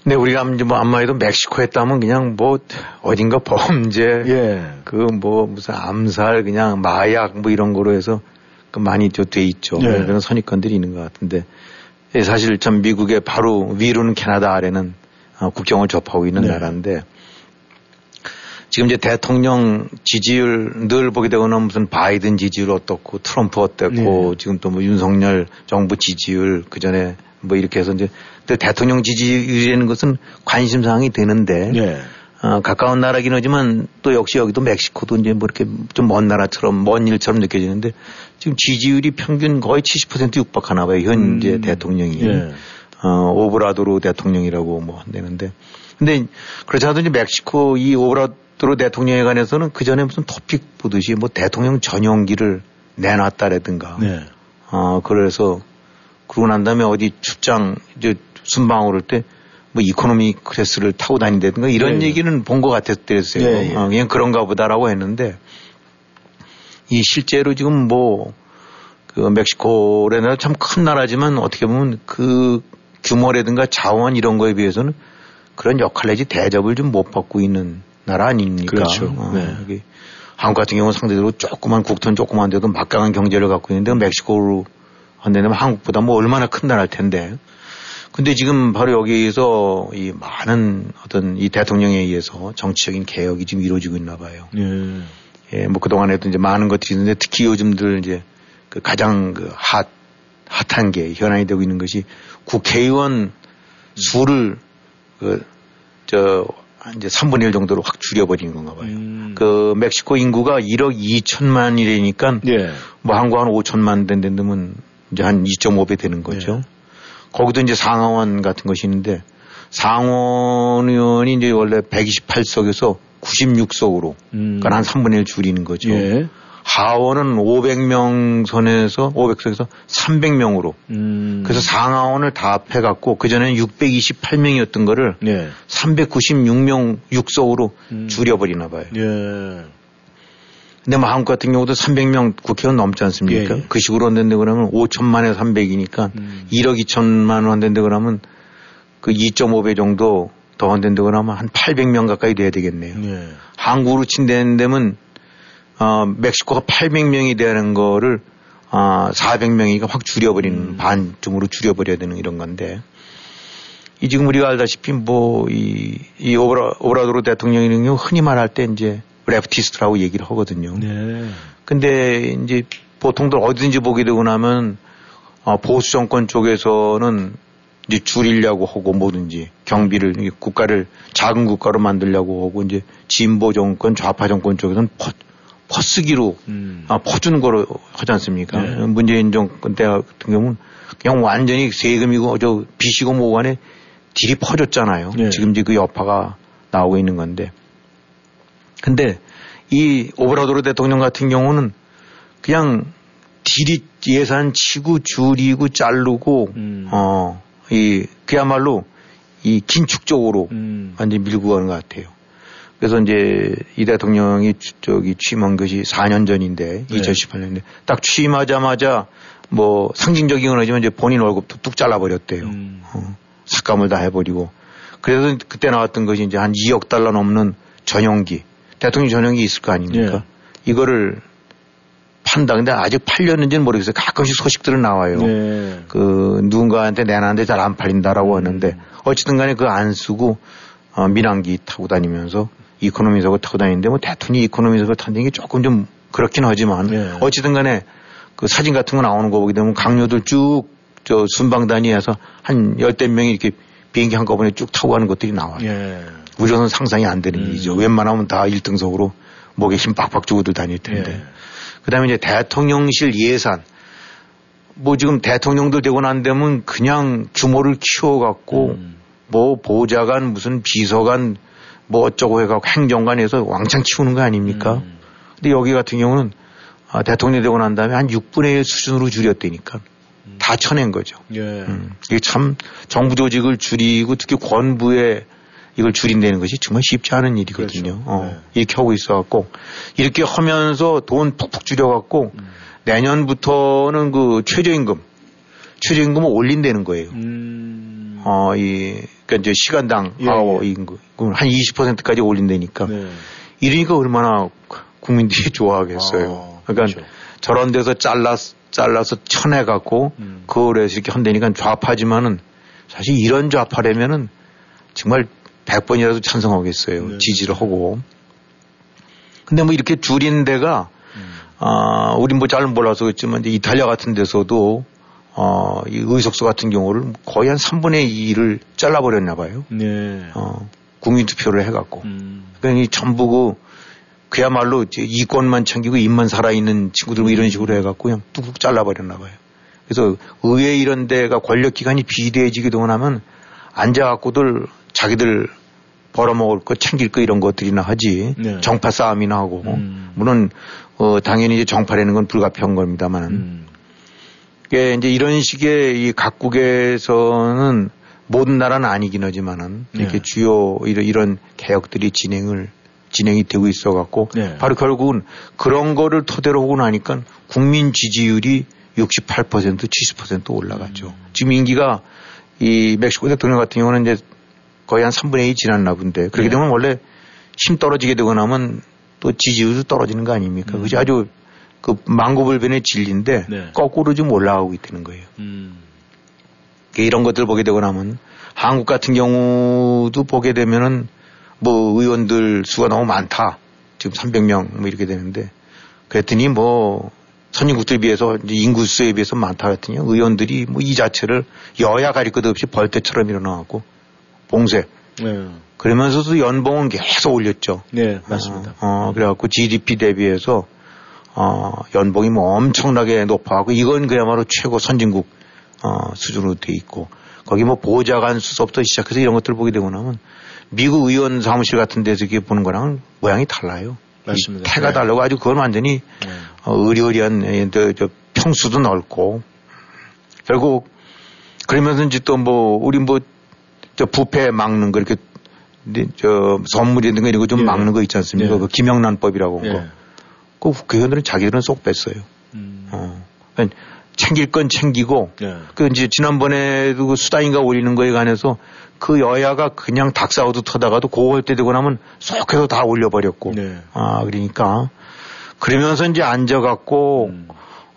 네, 우리가 뭐 안마해도 멕시코 했다면 그냥 뭐 어딘가 (laughs) 범죄, 예. 그뭐 무슨 암살, 그냥 마약 뭐 이런 거로 해서 그 많이 돼 있죠. 예. 그런 선입견들이 있는 것 같은데 예, 사실 참 미국의 바로 위로는 캐나다 아래는 어, 국경을 접하고 있는 네. 나라인데 지금 이제 대통령 지지율 늘 보게 되거나 무슨 바이든 지지율 어떻고 트럼프 어땠고 네. 지금 또 뭐 윤석열 정부 지지율 그 전에 뭐 이렇게 해서 이제 대통령 지지율이라는 것은 관심 사항이 되는데 예. 어, 가까운 나라긴 하지만 또 역시 여기도 멕시코도 이제 뭐 이렇게 좀 먼 나라처럼 먼 일처럼 느껴지는데 지금 지지율이 평균 거의 70% 육박하나 봐요. 현재 음. 대통령이. 예. 어, 오브라도로 대통령이라고 뭐 한다는데. 근데 그렇지 않아도 이제 멕시코 이 오브라도로 대통령에 관해서는 그 전에 무슨 토픽 보듯이 뭐 대통령 전용기를 내놨다라든가. 네. 어, 그래서 그러고 난 다음에 어디 출장 이제 순방 오를 때 뭐 economy class를 타고 다닌다든가 이런 예, 예. 얘기는 본것 같았어요. 예, 예. 어, 그냥 그런가 보다라고 했는데 이 실제로 지금 뭐 그 멕시코라는 참 큰 나라지만 어떻게 보면 그 규모라든가 자원 이런 거에 비해서는 그런 역할 내지 대접을 좀 못 받고 있는 나라 아닙니까? 그렇죠. 어, 네. 한국 같은 경우는 상대적으로 조그만 국토는 조그만 데도 막강한 경제를 갖고 있는데 멕시코로 한다면 한국보다 뭐 얼마나 큰 나라일 텐데. 근데 지금 바로 여기에서 이 많은 어떤 이 대통령에 의해서 정치적인 개혁이 지금 이루어지고 있나 봐요. 예. 예, 뭐 그동안에도 이제 많은 것들이 있는데 특히 요즘들 이제 그 가장 그 핫, 핫한 게 현안이 되고 있는 것이 국회의원 수를 그, 저, 이제 3분의 1 정도로 확 줄여버리는 건가 봐요. 음. 그 멕시코 인구가 1억 2천만이라니까 예. 뭐 한국 한 5천만 된 데면 이제 한 2.5배 되는 거죠. 네. 거기도 이제 상하원 같은 것이 있는데 상원 의원이 이제 원래 128석에서 96석으로 음. 그러니까 한 3분의 1 줄이는 거죠. 예. 하원은 500명 선에서 500석에서 300명으로 음. 그래서 상하원을 다 합해갖고 그 전에는 628명이었던 거를 예. 396명 6석으로 음. 줄여버리나 봐요. 예. 근데 뭐 한국 같은 경우도 300명 국회의원 넘지 않습니까? 예, 예. 그 식으로 한다는데 그러면 5천만에 300이니까 음. 1억 2천만 원 한다는데 그러면 그 2.5배 정도 더 한다는데 그러면 한 800명 가까이 돼야 되겠네요. 예. 한국으로 친다는 데면 어, 멕시코가 800명이 되는 거를 어, 400명이니까 확 줄여버리는 음. 반쯤으로 줄여버려야 되는 이런 건데 이 지금 우리가 알다시피 뭐이 이 오브라 오브라도로 대통령이는 경우 흔히 말할 때 이제 leftist라고 얘기를 하거든요. 네. 근데 이제 보통들 어디든지 보게 되고 나면 어, 보수 정권 쪽에서는 이제 줄이려고 하고 뭐든지 경비를 국가를 작은 국가로 만들려고 하고 이제 진보 정권 좌파 정권 쪽에서는 퍼, 퍼쓰기로 음. 아, 퍼주는 거로 하지 않습니까? 네. 문재인 정권 때 같은 경우는 그냥 완전히 세금이고 저 빚이고 뭐고 간에 들이 퍼줬잖아요. 네. 지금 이제 그 여파가 나오고 있는 건데. 근데 이 오브라도르 대통령 같은 경우는 그냥 들이 예산 치고 줄이고 자르고 음. 어, 이 그야말로 이 긴축 쪽으로 음. 완전히 밀고 가는 것 같아요. 그래서 이제 이 대통령이 주- 저기 취임한 것이 4년 전인데 네. 2018년인데 딱 취임하자마자 뭐 상징적인 건 아니지만 이제 본인 월급도 뚝 잘라버렸대요. 음. 어, 삭감을 다 해버리고 그래서 그때 나왔던 것이 이제 한 2억 달러 넘는 전용기 대통령 전용기 있을 거 아닙니까? 네. 이거를 판다. 근데 아직 팔렸는지는 모르겠어요. 가끔씩 소식들은 나와요. 네. 그 누군가한테 내놨는데 잘 안 팔린다라고 하는데 어쨌든 간에 그 안 쓰고 어, 민항기 타고 다니면서 이코노미석을 타고 다니는데 뭐 대통령이 이코노미석을 타는 게 조금 좀 그렇긴 하지만 네. 어쨌든 간에 그 사진 같은 거 나오는 거 보게 되면 강요들 쭉 저 순방단위에서 한 열댓 명이 이렇게 비행기 한꺼번에 쭉 타고 가는 것들이 나와요. 예. 우리로는 상상이 안 되는 음. 일이죠. 웬만하면 다 1등석으로 목에 힘 빡빡 주고도 다닐 텐데. 예. 그 다음에 이제 대통령실 예산. 뭐 지금 대통령도 되고 난 다면 그냥 규모를 키워갖고 음. 뭐 보좌관 무슨 비서관 뭐 어쩌고 해갖고 행정관에서 왕창 키우는 거 아닙니까? 음. 근데 여기 같은 경우는 아, 대통령이 되고 난 다음에 한 6분의 1 수준으로 줄였다니까. 다 쳐낸 거죠. 예. 음, 이게 참 정부 조직을 줄이고 특히 권부에 이걸 줄인다는 것이 정말 쉽지 않은 일이거든요. 그렇죠. 어, 네. 이렇게 하고 있어갖고 이렇게 하면서 돈 푹푹 줄여갖고 음. 내년부터는 그 최저임금, 최저임금을 올린다는 거예요. 음. 어, 이, 그니까 이제 시간당 예, 아워 예. 임금 한 20%까지 올린다니까. 네. 이러니까 얼마나 국민들이 (laughs) 좋아하겠어요. 아, 그러니까 그렇죠. 저런 데서 잘라 잘라서 쳐내갖고 음. 그걸 해서 이렇게 한다니까 좌파지만은 사실 이런 좌파라면은 정말 100번이라도 찬성하겠어요. 네. 지지를 하고. 근데 뭐 이렇게 줄인 데가 음. 아, 우린 뭐 잘 몰라서 그렇지만 이제 이탈리아 같은 데서도 어, 이 의석수 같은 경우를 거의 한 3분의 2를 잘라버렸나 봐요. 네. 어, 국민투표를 해갖고. 음. 그러니 전부 그 그야말로 이제 이권만 챙기고 입만 살아있는 친구들 뭐 이런 식으로 해갖고 그냥 뚝뚝 잘라버렸나 봐요. 그래서 의회 이런 데가 권력기관이 비대해지기도 하면 앉아갖고들 자기들 벌어먹을 거 챙길 거 이런 것들이나 하지 네. 정파 싸움이나 하고 음. 물론 어, 당연히 이제 정파라는 건 불가피한 겁니다만은 음. 그게 이제 이런 식의 이 각국에서는 모든 나라는 아니긴 하지만은 이렇게 네. 주요 이런, 이런 개혁들이 진행을 진행이 되고 있어 갖고 네. 바로 결국은 그런 거를 토대로 하고 나니까 국민 지지율이 68% 70% 올라갔죠. 음. 지금 임기가 이 멕시코 대통령 같은 경우는 이제 거의 한 3분의 2 지났나 본데 그렇게 네. 되면 원래 힘 떨어지게 되고 나면 또 지지율도 떨어지는 거 아닙니까? 음. 그게 아주 그 망고불변의 진리인데 네. 거꾸로 좀 올라가고 있다는 거예요. 음. 이런 것들 보게 되고 나면 한국 같은 경우도 보게 되면은 뭐 의원들 수가 너무 많다. 지금 300명 뭐 이렇게 되는데 그랬더니 뭐 선진국들 비해서 인구수에 비해서 많다 그랬더니 의원들이 뭐 이 자체를 여야 가릴 것 없이 벌떼처럼 일어나갖고 봉쇄 네. 그러면서도 연봉은 계속 올렸죠. 네, 맞습니다. 어, 어, 그래갖고 GDP 대비해서 어, 연봉이 뭐 엄청나게 높아갖고 이건 그야말로 최고 선진국 어, 수준으로 돼 있고 거기 뭐 보좌관 수석부터 시작해서 이런 것들 보게 되고 나면 미국 의원 사무실 같은 데서 이렇게 보는 거랑은 모양이 달라요. 맞습니다. 이 태가 네. 달라고 아주 그건 완전히 네. 어, 의리의리한 저 평수도 넓고 결국 그러면서 이제 또 뭐 우리 뭐 저 부패 막는 거 이렇게 네, 저 선물이든가 이런 거좀 예. 막는 거 있지 않습니까? 예. 그 김영란법이라고 한 예. 거. 그 국회의원들은 자기들은 쏙 뺐어요. 음. 어. 그러니까 챙길 건 챙기고 네. 그 이제 지난번에도 그 수다인가 올리는 거에 관해서 그 여야가 그냥 닭사우도 터다가도 고할 때 되고 나면 쏙 해서 다 올려버렸고. 네. 아, 그러니까. 그러면서 이제 앉아갖고, 음.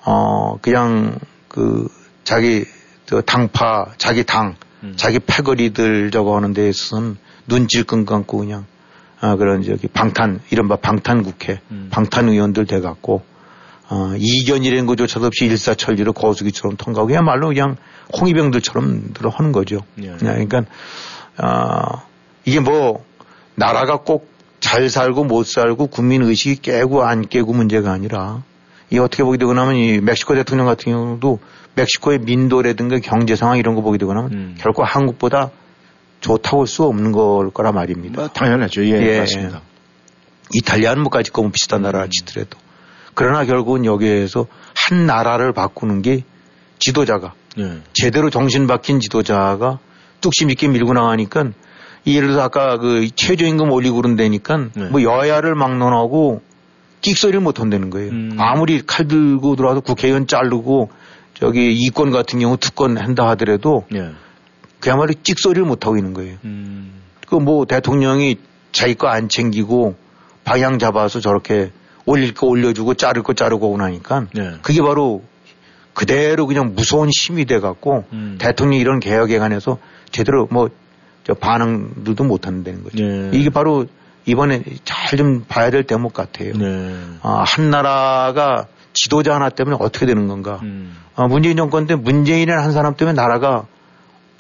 어, 그냥 그 자기 저 당파, 자기 당, 음. 자기 패거리들 저거 하는 데 있어서는 눈질 끈 감고 그냥, 아, 그런 저기 방탄, 이른바 방탄 국회, 음. 방탄 의원들 돼 갖고, 어, 이견이라는 것조차도 없이 일사천리로 거수기처럼 통과하고 그야말로 그냥 홍위병들처럼 들어 하는 거죠. 예. 그러니까, 아, 이게 뭐, 나라가 꼭 잘 살고 못 살고 국민 의식이 깨고 안 깨고 문제가 아니라 이 어떻게 보게 되고 나면 이 멕시코 대통령 같은 경우도 멕시코의 민도라든가 경제 상황 이런 거 보게 되고 나면 음. 결코 한국보다 좋다고 할 수 없는 걸 거라 말입니다. 뭐, 당연하죠. 예, 예. 맞습니다. 이탈리아는 뭐까지 거면 비슷한 나라라 치더라도. 그러나 결국은 여기에서 한 나라를 바꾸는 게 지도자가 네. 제대로 정신 박힌 지도자가 뚝심 있게 밀고 나가니까 예를 들어서 아까 그 최저임금 올리고 그런다니까 네. 뭐 여야를 막론하고 끽소리를 못 한다는 거예요. 음. 아무리 칼 들고 들어와서 국회의원 자르고 저기 이권 같은 경우 특권 한다 하더라도 예. 그야말로 찍소리를 못 하고 있는 거예요. 음. 그뭐 대통령이 자기 거 안 챙기고 방향 잡아서 저렇게 올릴 거 올려주고 자를 거 자르고 오고 나니까 예. 그게 바로 그대로 그냥 무서운 힘이 돼 갖고 음. 대통령이 이런 개혁에 관해서 제대로 뭐 저 반응들도 못 한다는 거죠. 예. 이게 바로 이번에 잘 좀 봐야 될 대목 같아요. 네. 아, 한 나라가 지도자 하나 때문에 어떻게 되는 건가. 음. 아, 문재인 정권 때 문재인이라는 한 사람 때문에 나라가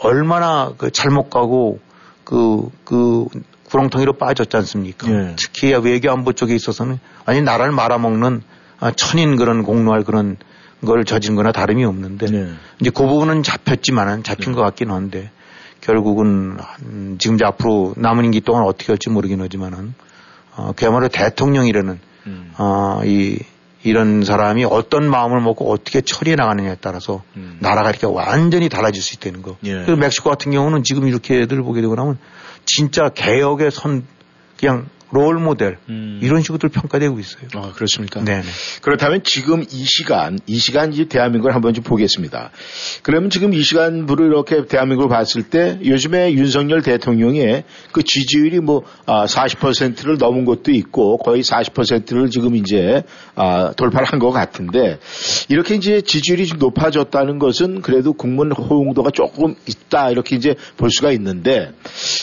얼마나 그 잘못 가고 그, 그 구렁텅이로 빠졌지 않습니까? 예. 특히 외교 안보 쪽에 있어서는 아니 나라를 말아먹는 아, 천인 그런 공로할 그런 걸 저진 거나 다름이 없는데 네. 이제 그 부분은 잡혔지만은 잡힌 것 같긴 한데 결국은 한 지금 이제 앞으로 남은 임기 동안 어떻게 할지 모르긴 하지만은 어, 그야말로 대통령이라는 음. 어, 이 이런 사람이 어떤 마음을 먹고 어떻게 처리해 나가느냐에 따라서 음. 나라가 이렇게 완전히 달라질 수 있다는 거. 예. 그리고 멕시코 같은 경우는 지금 이렇게들 보게 되고 나면 진짜 개혁의 선 그냥 롤 모델 음. 이런 식으로 평가되고 있어요. 아, 그렇습니까? 네네. 그렇다면 지금 이 시간, 이 시간 이 대한민국을 한번 좀 보겠습니다. 그러면 지금 이 시간부를 이렇게 대한민국을 봤을 때 요즘에 윤석열 대통령의 그 지지율이 뭐, 아, 40%를 넘은 것도 있고 거의 40%를 지금 이제, 아, 돌파를 한 것 같은데 이렇게 이제 지지율이 좀 높아졌다는 것은 그래도 국민 호응도가 조금 있다 이렇게 이제 볼 수가 있는데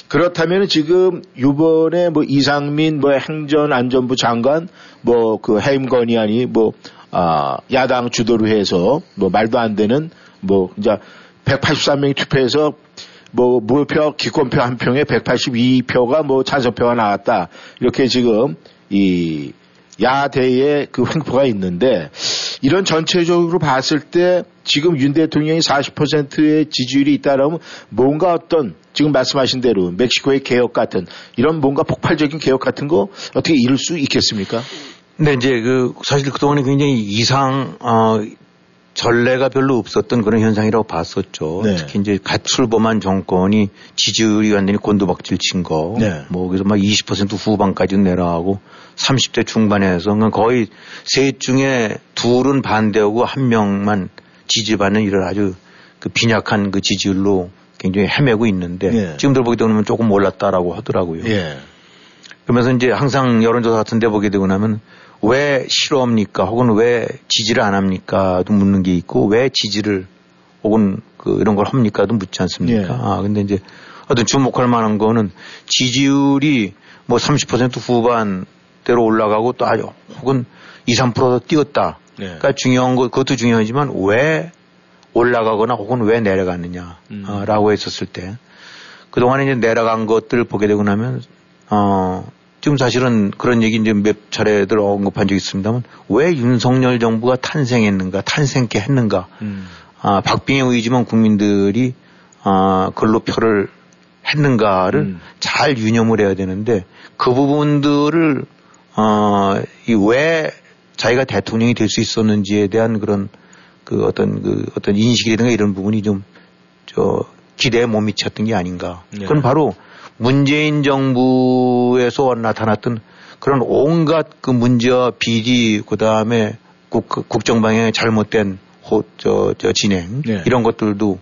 그렇다면 지금 이번에 뭐 이상민 뭐 행전안전부 장관 뭐 그 해임 건의안이 뭐 아, 야당 주도로 해서 뭐 말도 안 되는 뭐 이제 183명이 투표해서 뭐 무효표 기권표 한 평에 182표가 뭐 찬성표가 나왔다. 이렇게 지금 이 야대의 그 횡포가 있는데 이런 전체적으로 봤을 때 지금 윤 대통령이 40%의 지지율이 있다라면 뭔가 어떤 지금 말씀하신 대로 멕시코의 개혁 같은 이런 뭔가 폭발적인 개혁 같은 거 어떻게 이룰 수 있겠습니까? 근데 이제 그 사실 그동안에 굉장히 이상 어 전례가 별로 없었던 그런 현상이라고 봤었죠. 네. 특히 이제 갓 출범한 정권이 지지율이 완전히 곤두박질 친 거. 네. 뭐 그래서 막 20% 후반까지 내려가고 30대 중반에서 그러니까 거의 셋 중에 둘은 반대하고 한 명만 지지받는 이런 아주 그 빈약한 그 지지율로 굉장히 헤매고 있는데 네. 지금들 보게 되면 조금 올랐다라고 하더라고요. 예. 그러면서 이제 항상 여론조사 같은 데 보게 되고 나면 왜 싫어합니까? 혹은 왜 지지를 안 합니까?도 묻는 게 있고 왜 지지를 혹은 그 이런 걸 합니까?도 묻지 않습니까? 예. 아, 근데 이제 어떤 주목할 만한 거는 지지율이 뭐 30% 후반 대로 올라가고 또 아주 혹은 2, 3%더 뛰었다. 네. 그러니까 중요한 거 그것도 중요하지만 왜 올라가거나 혹은 왜 내려가느냐라고 했었을 때 그동안에 이제 내려간 것들을 보게 되고 나면 어 지금 사실은 그런 얘기 이제 몇 차례들 언급한 적이 있습니다만 왜 윤석열 정부가 탄생했는가 탄생케 했는가 음. 아 박빙의 의지만 국민들이 아 글로 표를 했는가를 음. 잘 유념을 해야 되는데 그 부분들을 어 이 왜 자기가 대통령이 될 수 있었는지에 대한 그런 그 어떤 그 어떤 인식이라든가 이런 부분이 좀 저 기대에 못 미쳤던 게 아닌가. 네. 그건 바로 문재인 정부에서 나타났던 그런 온갖 그 문제와 비리 그 다음에 국정 방향의 잘못된 호, 저, 저 진행 네. 이런 것들도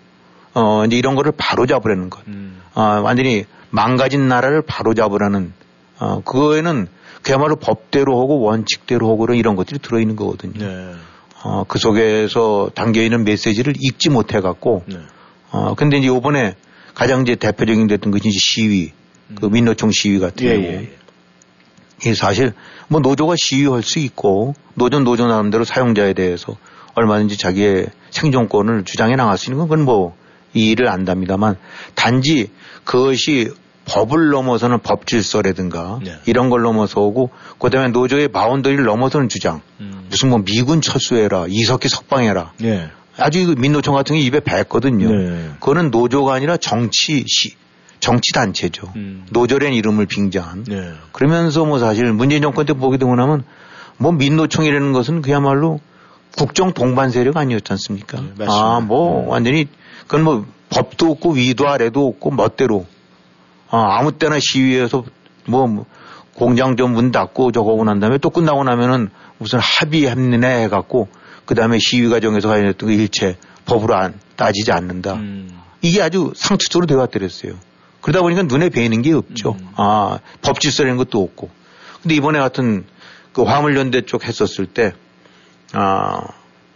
어 이제 이런 거를 바로 잡으라는 것. 음. 어, 완전히 망가진 나라를 바로 잡으라는 어 그거에는 그야말로 법대로 하고 원칙대로 하고 이런 것들이 들어있는 거거든요. 네. 어, 그 속에서 담겨 있는 메시지를 읽지 못해 갖고 네. 어, 근데 이제 요번에 가장 이제 대표적인 됐던 것이 이제 시위, 그 민노총 시위 같은 음. 예, 경우. 예, 예. 이 사실 뭐 노조가 시위할 수 있고 노조 노조 나름대로 사용자에 대해서 얼마든지 자기의 생존권을 주장해 나갈 수 있는 건 그건 뭐 이의를 안답니다만 단지 그것이 법을 넘어서는 법 질서라든가 네. 이런 걸 넘어서고 그다음에 노조의 boundary를 넘어서는 주장 음. 무슨 뭐 미군 철수해라 이석기 석방해라 예. 아주 그 민노총 같은 게 입에 뱄거든요. 네. 그거는 노조가 아니라 정치 시 정치 단체죠. 음. 노조라는 이름을 빙자한. 네. 그러면서 뭐 사실 문재인 정권 때 보게 되고 나면 뭐 민노총이라는 것은 그야말로 국정 동반 세력 아니었지 않습니까? 네, 맞습니다. 아, 뭐 완전히 그건 뭐 법도 없고 위도 아래도 없고 멋대로 어, 아무 때나 시위해서 뭐, 뭐 공장 좀 문 닫고 저거 오고 난 다음에 또 끝나고 나면은 무슨 합의했네 해갖고 그 다음에 시위 과정에서 가해졌던 그 일체 법으로 안 따지지 않는다. 음. 이게 아주 상투적으로 되어왔더랬어요. 그러다 보니까 눈에 뵈는 게 없죠. 음. 아, 법 질서라는 것도 없고. 근데 이번에 같은 그 화물연대 쪽 했었을 때, 아,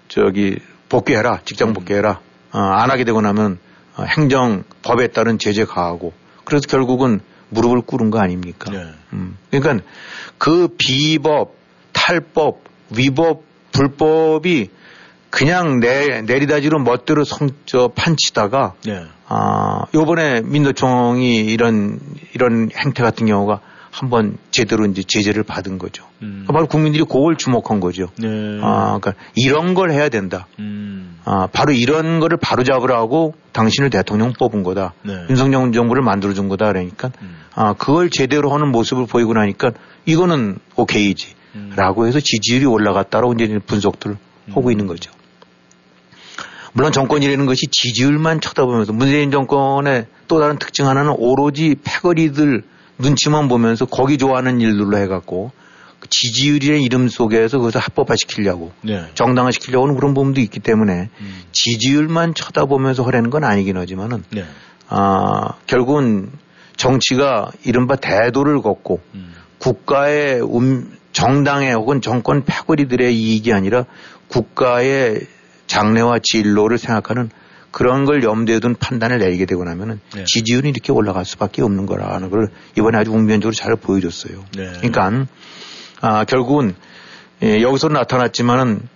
저기 복귀해라. 직장 음. 복귀해라. 어, 안 하게 되고 나면 어, 행정 법에 따른 제재 가하고 그래서 결국은 무릎을 꿇은 거 아닙니까? 네. 음. 그러니까 그 비법, 탈법, 위법, 불법이 그냥 내, 내리다지로 멋대로 성, 저, 판치다가, 네. 아, 요번에 민노총이 이런, 이런 행태 같은 경우가 한번 제대로 이제 제재를 받은 거죠. 음. 바로 국민들이 그걸 주목한 거죠. 네. 아, 그러니까 이런 걸 해야 된다. 음. 아, 바로 이런 거를 바로 잡으라고 당신을 대통령 뽑은 거다. 네. 윤석열 정부를 만들어 준 거다. 그러니까, 음. 아, 그걸 제대로 하는 모습을 보이고 나니까 이거는 오케이지. 음. 라고 해서 지지율이 올라갔다라고 이제 분석들을 하고 있는 거죠. 물론 정권이라는 것이 지지율만 쳐다보면서 문재인 정권의 또 다른 특징 하나는 오로지 패거리들 눈치만 보면서 거기 좋아하는 일들로 해갖고 그 지지율이라는 이름 속에서 그것을 합법화시키려고 네. 정당화시키려고 하는 그런 부분도 있기 때문에 음. 지지율만 쳐다보면서 하라는 건 아니긴 하지만은 네. 아, 결국은 정치가 이른바 대도를 걷고 음. 국가의 음, 정당의 혹은 정권 패거리들의 이익이 아니라 국가의 장래와 진로를 생각하는 그런 걸 염두에 둔 판단을 내리게 되고 나면은 네. 지지율이 이렇게 올라갈 수밖에 없는 거라는 걸 이번에 아주 웅변적으로 잘 보여줬어요. 네. 그러니까 아, 결국은 예, 여기서 나타났지만은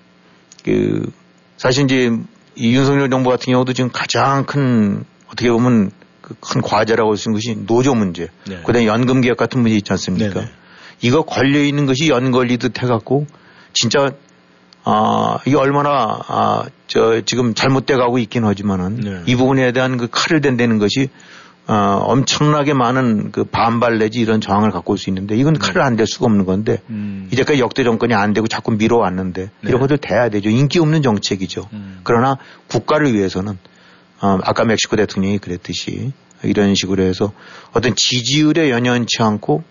그 사실 이제 이 윤석열 정부 같은 경우도 지금 가장 큰 어떻게 보면 그 큰 과제라고 할 수 있는 것이 노조 문제, 네. 그다음에 연금 개혁 같은 문제 있지 않습니까? 네네. 이거 걸려 있는 것이 연 걸리듯 해갖고 진짜 아 이게 얼마나 아 저 지금 잘못돼 가고 있긴 하지만은 네. 이 부분에 대한 그 칼을 댄다는 것이 어, 엄청나게 많은 그 반발 내지 이런 저항을 갖고 올 수 있는데 이건 칼을 안 댈 수가 없는 건데 음. 이제까지 역대 정권이 안 되고 자꾸 밀어왔는데 네. 이런 것들 돼야 되죠. 인기 없는 정책이죠. 음. 그러나 국가를 위해서는 어, 아까 멕시코 대통령이 그랬듯이 이런 식으로 해서 어떤 지지율에 연연치 않고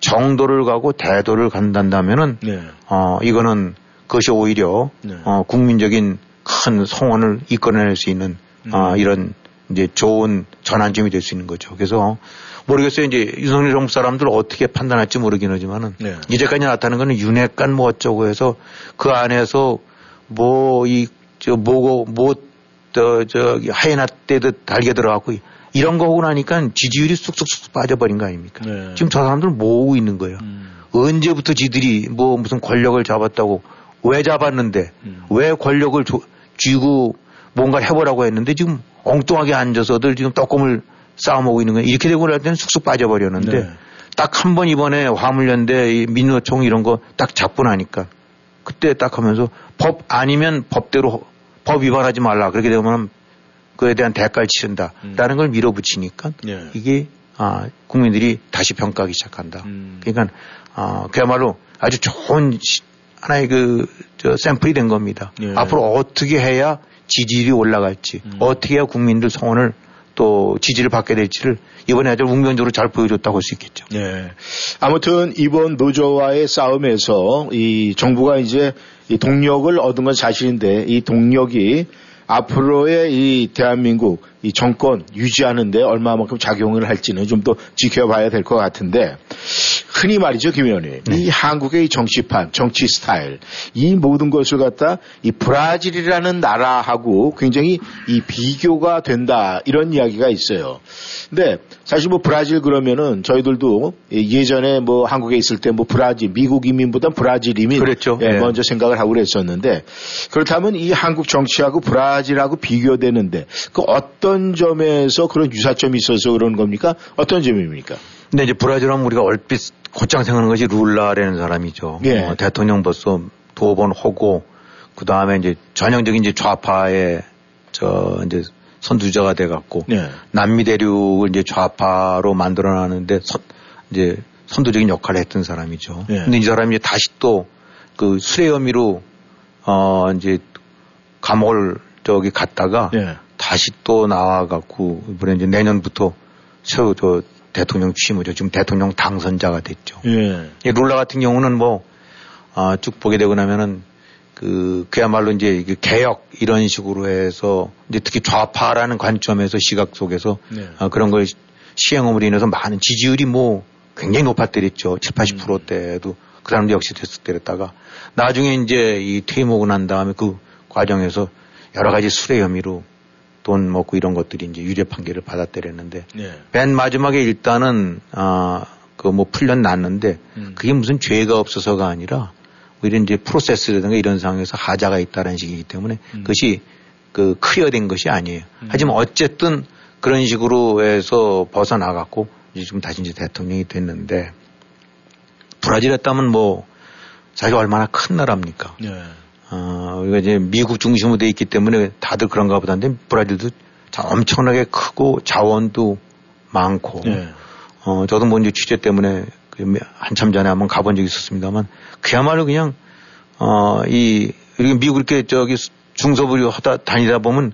정도를 가고 대도를 간단다면은 네. 어, 이거는 그것이 오히려 네. 어, 국민적인 큰 성원을 이끌어낼 수 있는 어, 음. 이런 이제 좋은 전환점이 될 수 있는 거죠. 그래서 모르겠어요. 이제 윤석열 정부 사람들 어떻게 판단할지 모르긴 하지만은 네. 이제까지 나타난 거는 윤핵관 뭐 어쩌고 해서 그 안에서 뭐 이 저 뭐고 뭐저 저기 하이나 떼듯 달게 들어가고 이런 거 하고 나니까 지지율이 쑥쑥쑥 빠져버린 거 아닙니까? 네. 지금 저 사람들은 모으고 있는 거예요. 음. 언제부터 지들이 뭐 무슨 권력을 잡았다고 왜 잡았는데 음. 왜 권력을 줘- 쥐고 뭔가를 해보라고 했는데 지금 엉뚱하게 앉아서들 지금 떡금을 쌓아먹고 있는 거예요. 이렇게 되고 날 때는 쑥쑥 빠져버렸는데 네. 딱한 번 이번에 화물연대 이 민노총 이런 거 딱 잡고 나니까 그때 딱 하면서 법 아니면 법대로 법 위반하지 말라 그렇게 되면 그에 대한 대가를 치른다라는 걸 밀어붙이니까 네. 이게 아 국민들이 다시 평가하기 시작한다. 음. 그러니까 아 그야말로 아주 좋은 시- 하나의 그 저 샘플이 된 겁니다. 예. 앞으로 어떻게 해야 지지율이 올라갈지, 음. 어떻게 해야 국민들 성원을 또 지지를 받게 될지를 이번에 아주 웅변적으로 잘 보여줬다고 할 수 있겠죠. 네. 아무튼 이번 노조와의 싸움에서 이 정부가 이제 이 동력을 얻은 건 사실인데 이 동력이 앞으로의 이 대한민국 이 정권 유지하는데 얼마만큼 작용을 할지는 좀 더 지켜봐야 될 것 같은데 흔히 말이죠 김 의원님 이 한국의 이 정치판 정치 스타일 이 모든 것을 갖다 이 브라질이라는 나라하고 굉장히 이 비교가 된다 이런 이야기가 있어요. 근데 사실 뭐 브라질 그러면은 저희들도 예전에 뭐 한국에 있을 때 뭐 브라질 미국 이민보다 브라질 이민 그랬죠. 예, 예. 먼저 생각을 하고 그랬었는데 그렇다면 이 한국 정치하고 브라질하고 비교되는데 그 어떤 점에서 그런 유사점이 있어서 그런 겁니까? 어떤 점입니까? 근데 이제 브라질 하면 우리가 얼핏 곧장 생각하는 것이 룰라라는 사람이죠. 예. 어, 대통령 벌써 두 번 하고 그 다음에 이제 전형적인 이제 좌파의 저 이제 선두자가 돼 갖고 네. 남미 대륙을 이제 좌파로 만들어놨는데 선, 이제 선두적인 역할을 했던 사람이죠. 예. 근데 이 사람이 이제 다시 또 그 수레 혐의로 어 이제 감옥을 저기 갔다가 예. 다시 또 나와갖고 이번에 이제 내년부터 새로 저 대통령 취임을 지금 대통령 당선자가 됐죠. 예. 이 룰라 같은 경우는 뭐, 아, 쭉 보게 되고 나면은 그, 그야말로 이제 개혁 이런 식으로 해서 이제 특히 좌파라는 관점에서 시각 속에서 네. 아, 그런 걸 시행함으로 인해서 많은 지지율이 뭐 굉장히 높았더랬죠. 7, 80%대도 그 사람도 역시 됐을 때랬다가 나중에 이제 이 퇴임하고 난 다음에 그 과정에서 여러 가지 수뢰 혐의로 돈 먹고 이런 것들이 이제 유죄 판결을 받았더랬는데 예. 맨 마지막에 일단은 아그 뭐 풀려 났는데 음. 그게 무슨 죄가 없어서가 아니라 오히려 이제 프로세스라든가 이런 상황에서 하자가 있다는 식이기 때문에 음. 그것이 그 클리어된 것이 아니에요. 하지만 어쨌든 그런 식으로 해서 벗어나갔고 이제 지금 다시 이제 대통령이 됐는데 브라질 했다면 뭐 자기가 얼마나 큰 나라입니까? 예. 어, 우리가 이제 미국 중심으로 돼 있기 때문에 다들 그런가 보다는데 브라질도 자- 엄청나게 크고 자원도 많고 예. 어, 저도 뭐 이제 취재 때문에 그 몇- 한참 전에 한번 가본 적이 있었습니다만 그야말로 그냥 어, 이, 미국 이렇게 저기 중서부로 하다 다니다 보면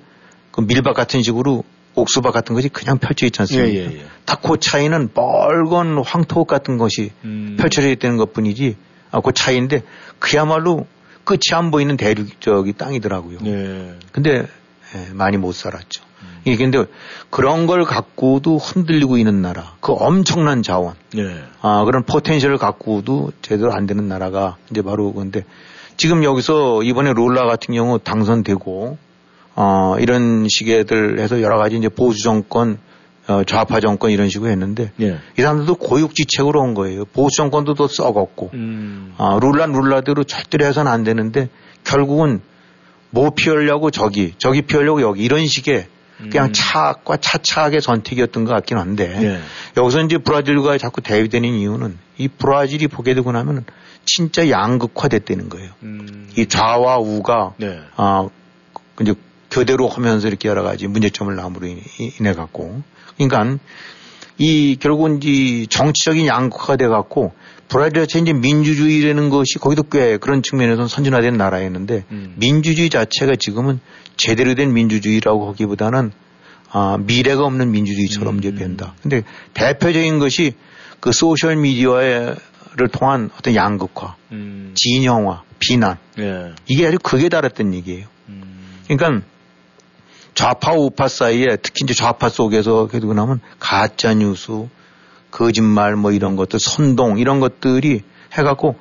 그 밀밭 같은 식으로 옥수밭 같은 것이 그냥 펼쳐 있지 않습니까? 예, 예, 예. 딱그 차이는 빨간 황토 같은 것이 음. 펼쳐져 있다는 것 뿐이지, 아, 그 차이인데 그야말로 끝이 안 보이는 대륙, 저기 땅이더라고요. 예. 근데 예, 많이 못 살았죠. 이게 근데 그런 걸 갖고도 흔들리고 있는 나라, 그 엄청난 자원, 예. 아, 그런 포텐셜을 갖고도 제대로 안 되는 나라가 이제 바로 그건데 지금 여기서 이번에 롤라 같은 경우 당선되고 어, 이런 식의들 해서 여러 가지 이제 보수 정권, 어, 좌파 정권 이런 식으로 했는데 예. 이 사람들도 고육지책으로 온 거예요. 보수 정권도 더 썩었고 음. 아, 룰라 룰라대로 절대로 해서는 안 되는데 결국은 뭐 피하려고 저기, 저기 피하려고 여기 이런 식의 그냥 음. 차악과 차차하게 선택이었던 것 같긴 한데 예. 여기서 이제 브라질과 자꾸 대비되는 이유는 이 브라질이 보게 되고 나면 진짜 양극화됐다는 거예요. 음. 이 좌와 우가 네. 아 이제 교대로 하면서 이렇게 여러 가지 문제점을 남으로 인해, 갖고 그러니까 이 결국은 이 정치적인 양극화가 돼 갖고 브라질 자체 이제 민주주의라는 것이 거기도 꽤 그런 측면에서는 선진화된 나라였는데 음. 민주주의 자체가 지금은 제대로 된 민주주의라고 하기보다는 아, 미래가 없는 민주주의처럼 이제 변한다. 근데 대표적인 것이 그 소셜 미디어를 통한 어떤 양극화, 음. 진영화, 비난 예. 이게 아주 극에 달했던 얘기예요. 음. 그러니까 좌파 우파 사이에 특히 이제 좌파 속에서 그러고 나면 가짜 뉴스, 거짓말 뭐 이런 것들, 선동 이런 것들이 해갖고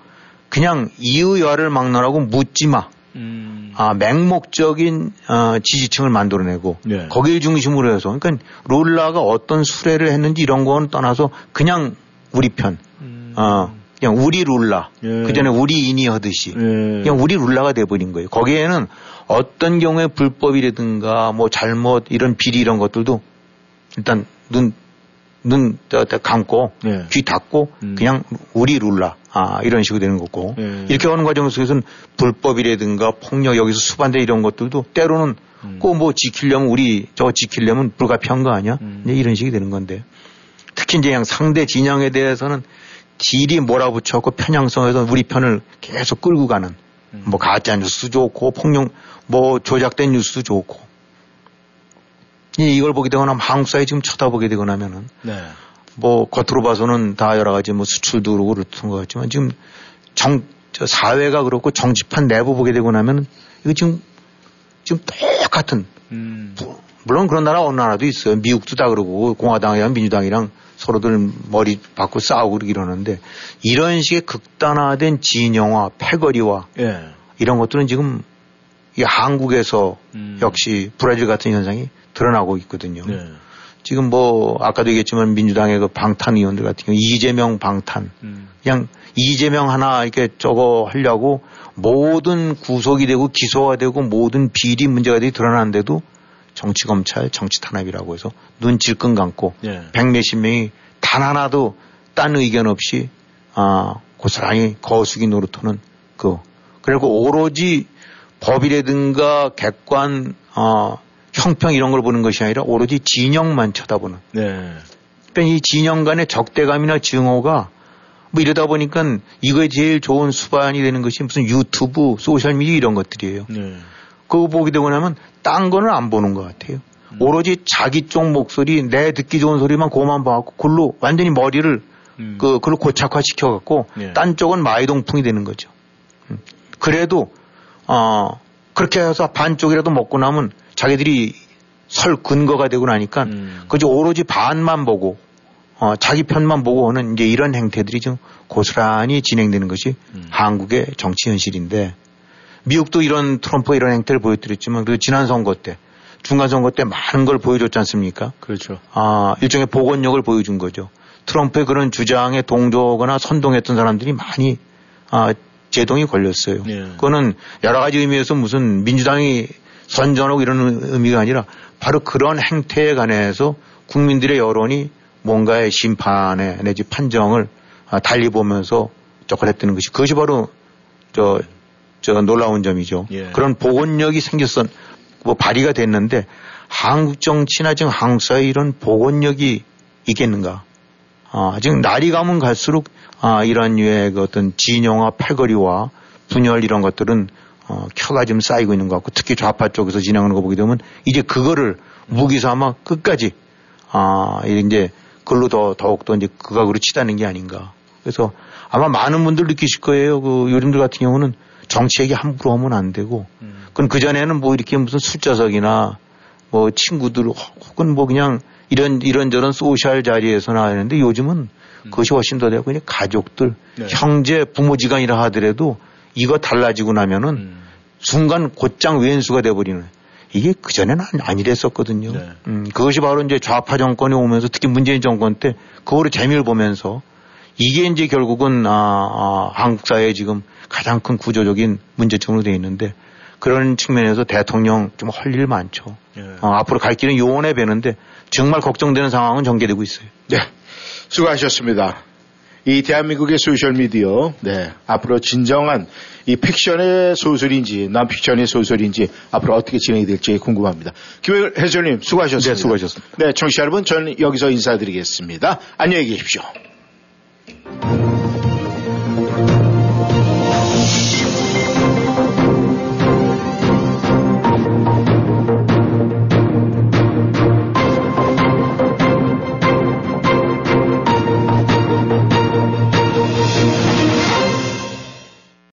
그냥 이유야를 막론하고 묻지 마. 음. 아, 맹목적인 어, 지지층을 만들어내고 네. 거기를 중심으로 해서 그러니까 롤라가 어떤 수레를 했는지 이런 거는 떠나서 그냥 우리 편, 음. 어, 그냥 우리 룰라 예. 그 전에 우리 인이 하듯이 예. 그냥 우리 룰라가 돼버린 거예요. 거기에는 어떤 경우에 불법이라든가 뭐 잘못 이런 비리 이런 것들도 일단 눈, 눈, 감고 예. 귀 닫고 음. 그냥 우리 룰라 아 이런 식으로 되는 거고 예. 이렇게 하는 과정 속에서는 불법이라든가 폭력 여기서 수반대 이런 것들도 때로는 음. 꼭뭐 지키려면 우리 저거 지키려면 불가피한 거 아니야 음. 이제 이런 식이 되는 건데 특히 이제 그냥 상대 진영에 대해서는 딜이 몰아붙였고 편향성에서 우리 편을 계속 끌고 가는 음. 뭐 가짜 뉴스 좋고 폭력 뭐 조작된 뉴스도 좋고 이- 이걸 보게 되거나 한국 사회 지금 쳐다보게 되거나 하면은 네. 뭐 겉으로 봐서는 다 여러 가지 뭐 수출도 그러고 그렇던 것 같지만 지금 정, 저 사회가 그렇고 정치판 내부 보게 되고 나면은 이거 지금 지금 똑같은 음. 뭐, 물론 그런 나라 어느 나라도 있어요. 미국도 다 그러고 공화당이랑 민주당이랑 서로들 머리 받고 싸우고 이러는데 이런 식의 극단화된 진영화, 패거리와 예. 이런 것들은 지금 이 한국에서 음. 역시 브라질 같은 현상이 드러나고 있거든요. 네. 지금 뭐 아까도 얘기했지만 민주당의 그 방탄 의원들 같은 경우 이재명 방탄 음. 그냥 이재명 하나 이렇게 저거 하려고 모든 구속이 되고 기소가 되고 모든 비리 문제가 되게 드러나는데도 정치 검찰 정치 탄압이라고 해서 눈 질끈 감고 예. 백 몇십 명이 단 하나도 딴 의견 없이 아 고스란히 거수기 노릇하는 그 그리고 오로지 법이라든가 객관 어 형평 이런 걸 보는 것이 아니라 오로지 진영만 쳐다보는 네. 그러니까 이 진영 간의 적대감이나 증오가 뭐 이러다 보니까 이거에 제일 좋은 수반이 되는 것이 무슨 유튜브, 소셜미디어 이런 것들이에요. 네. 그거 보게 되고 나면 딴 거는 안 보는 것 같아요. 음. 오로지 자기 쪽 목소리, 내 듣기 좋은 소리만 고만 봐갖고 글로 완전히 머리를 음. 그, 글로 고착화 시켜갖고 예. 딴 쪽은 마이동풍이 되는 거죠. 음. 그래도, 어, 그렇게 해서 반쪽이라도 먹고 나면 자기들이 설 근거가 되고 나니까 음. 그저 오로지 반만 보고 어, 자기 편만 보고 오는 이제 이런 행태들이 좀 고스란히 진행되는 것이 음. 한국의 정치 현실인데 미국도 이런 트럼프 이런 행태를 보여드렸지만 그 지난 선거 때 중간 선거 때 많은 걸 보여줬지 않습니까? 그렇죠. 아, 일종의 복원력을 보여준 거죠. 트럼프의 그런 주장에 동조하거나 선동했던 사람들이 많이 아, 제동이 걸렸어요. 네. 그거는 여러 가지 의미에서 무슨 민주당이 선전하고 이런 의미가 아니라 바로 그런 행태에 관해서 국민들의 여론이 뭔가의 심판에 내지 판정을 아, 달리 보면서 적발했다는 것이 그것이 바로 저, 저 놀라운 점이죠. 예. 그런 복원력이 생겼어, 뭐 발휘가 됐는데 한국 정치나 지금 한국 사회 이런 복원력이 있겠는가? 아, 지금 날이 가면 갈수록 아, 이런 류의 그 어떤 진영화 패거리와 분열 이런 것들은 어, 켜가 좀 쌓이고 있는 것 같고 특히 좌파 쪽에서 진행하는 거 보게 되면 이제 그거를 무기 삼아 끝까지 아, 이제 글로 더, 더욱더 이제 극악으로 치다는 게 아닌가. 그래서 아마 많은 분들 느끼실 거예요. 그 요즘들 같은 경우는 정치 얘기 함부로 하면 안 되고. 음. 그건 그전에는 뭐 이렇게 무슨 술자석이나 뭐 친구들 혹은 뭐 그냥 이런, 이런저런 소셜 자리에서나 하는데 요즘은 음. 그것이 훨씬 더 되고 그냥 가족들, 네. 형제, 부모지간이라 하더라도 이거 달라지고 나면은 음. 순간 곧장 왼수가 돼버리는 이게 그전에는 아니랬었거든요. 네. 음, 그것이 바로 이제 좌파 정권이 오면서 특히 문재인 정권 때 그거를 재미를 보면서 이게 이제 결국은 아, 아, 한국 사회에 지금 가장 큰 구조적인 문제점으로 되어 있는데 그런 측면에서 대통령 좀 할 일 많죠. 네. 어, 앞으로 갈 길은 요원해 배는데 정말 걱정되는 상황은 전개되고 있어요. 네. 수고하셨습니다. 이 대한민국의 소셜미디어, 네. 앞으로 진정한 이 픽션의 소설인지, 난픽션의 소설인지 앞으로 어떻게 진행이 될지 궁금합니다. 김해 해설님 수고하셨습니다. 네, 수고하셨습니다. 네, 청취자 여러분, 저는 여기서 인사드리겠습니다. 안녕히 계십시오.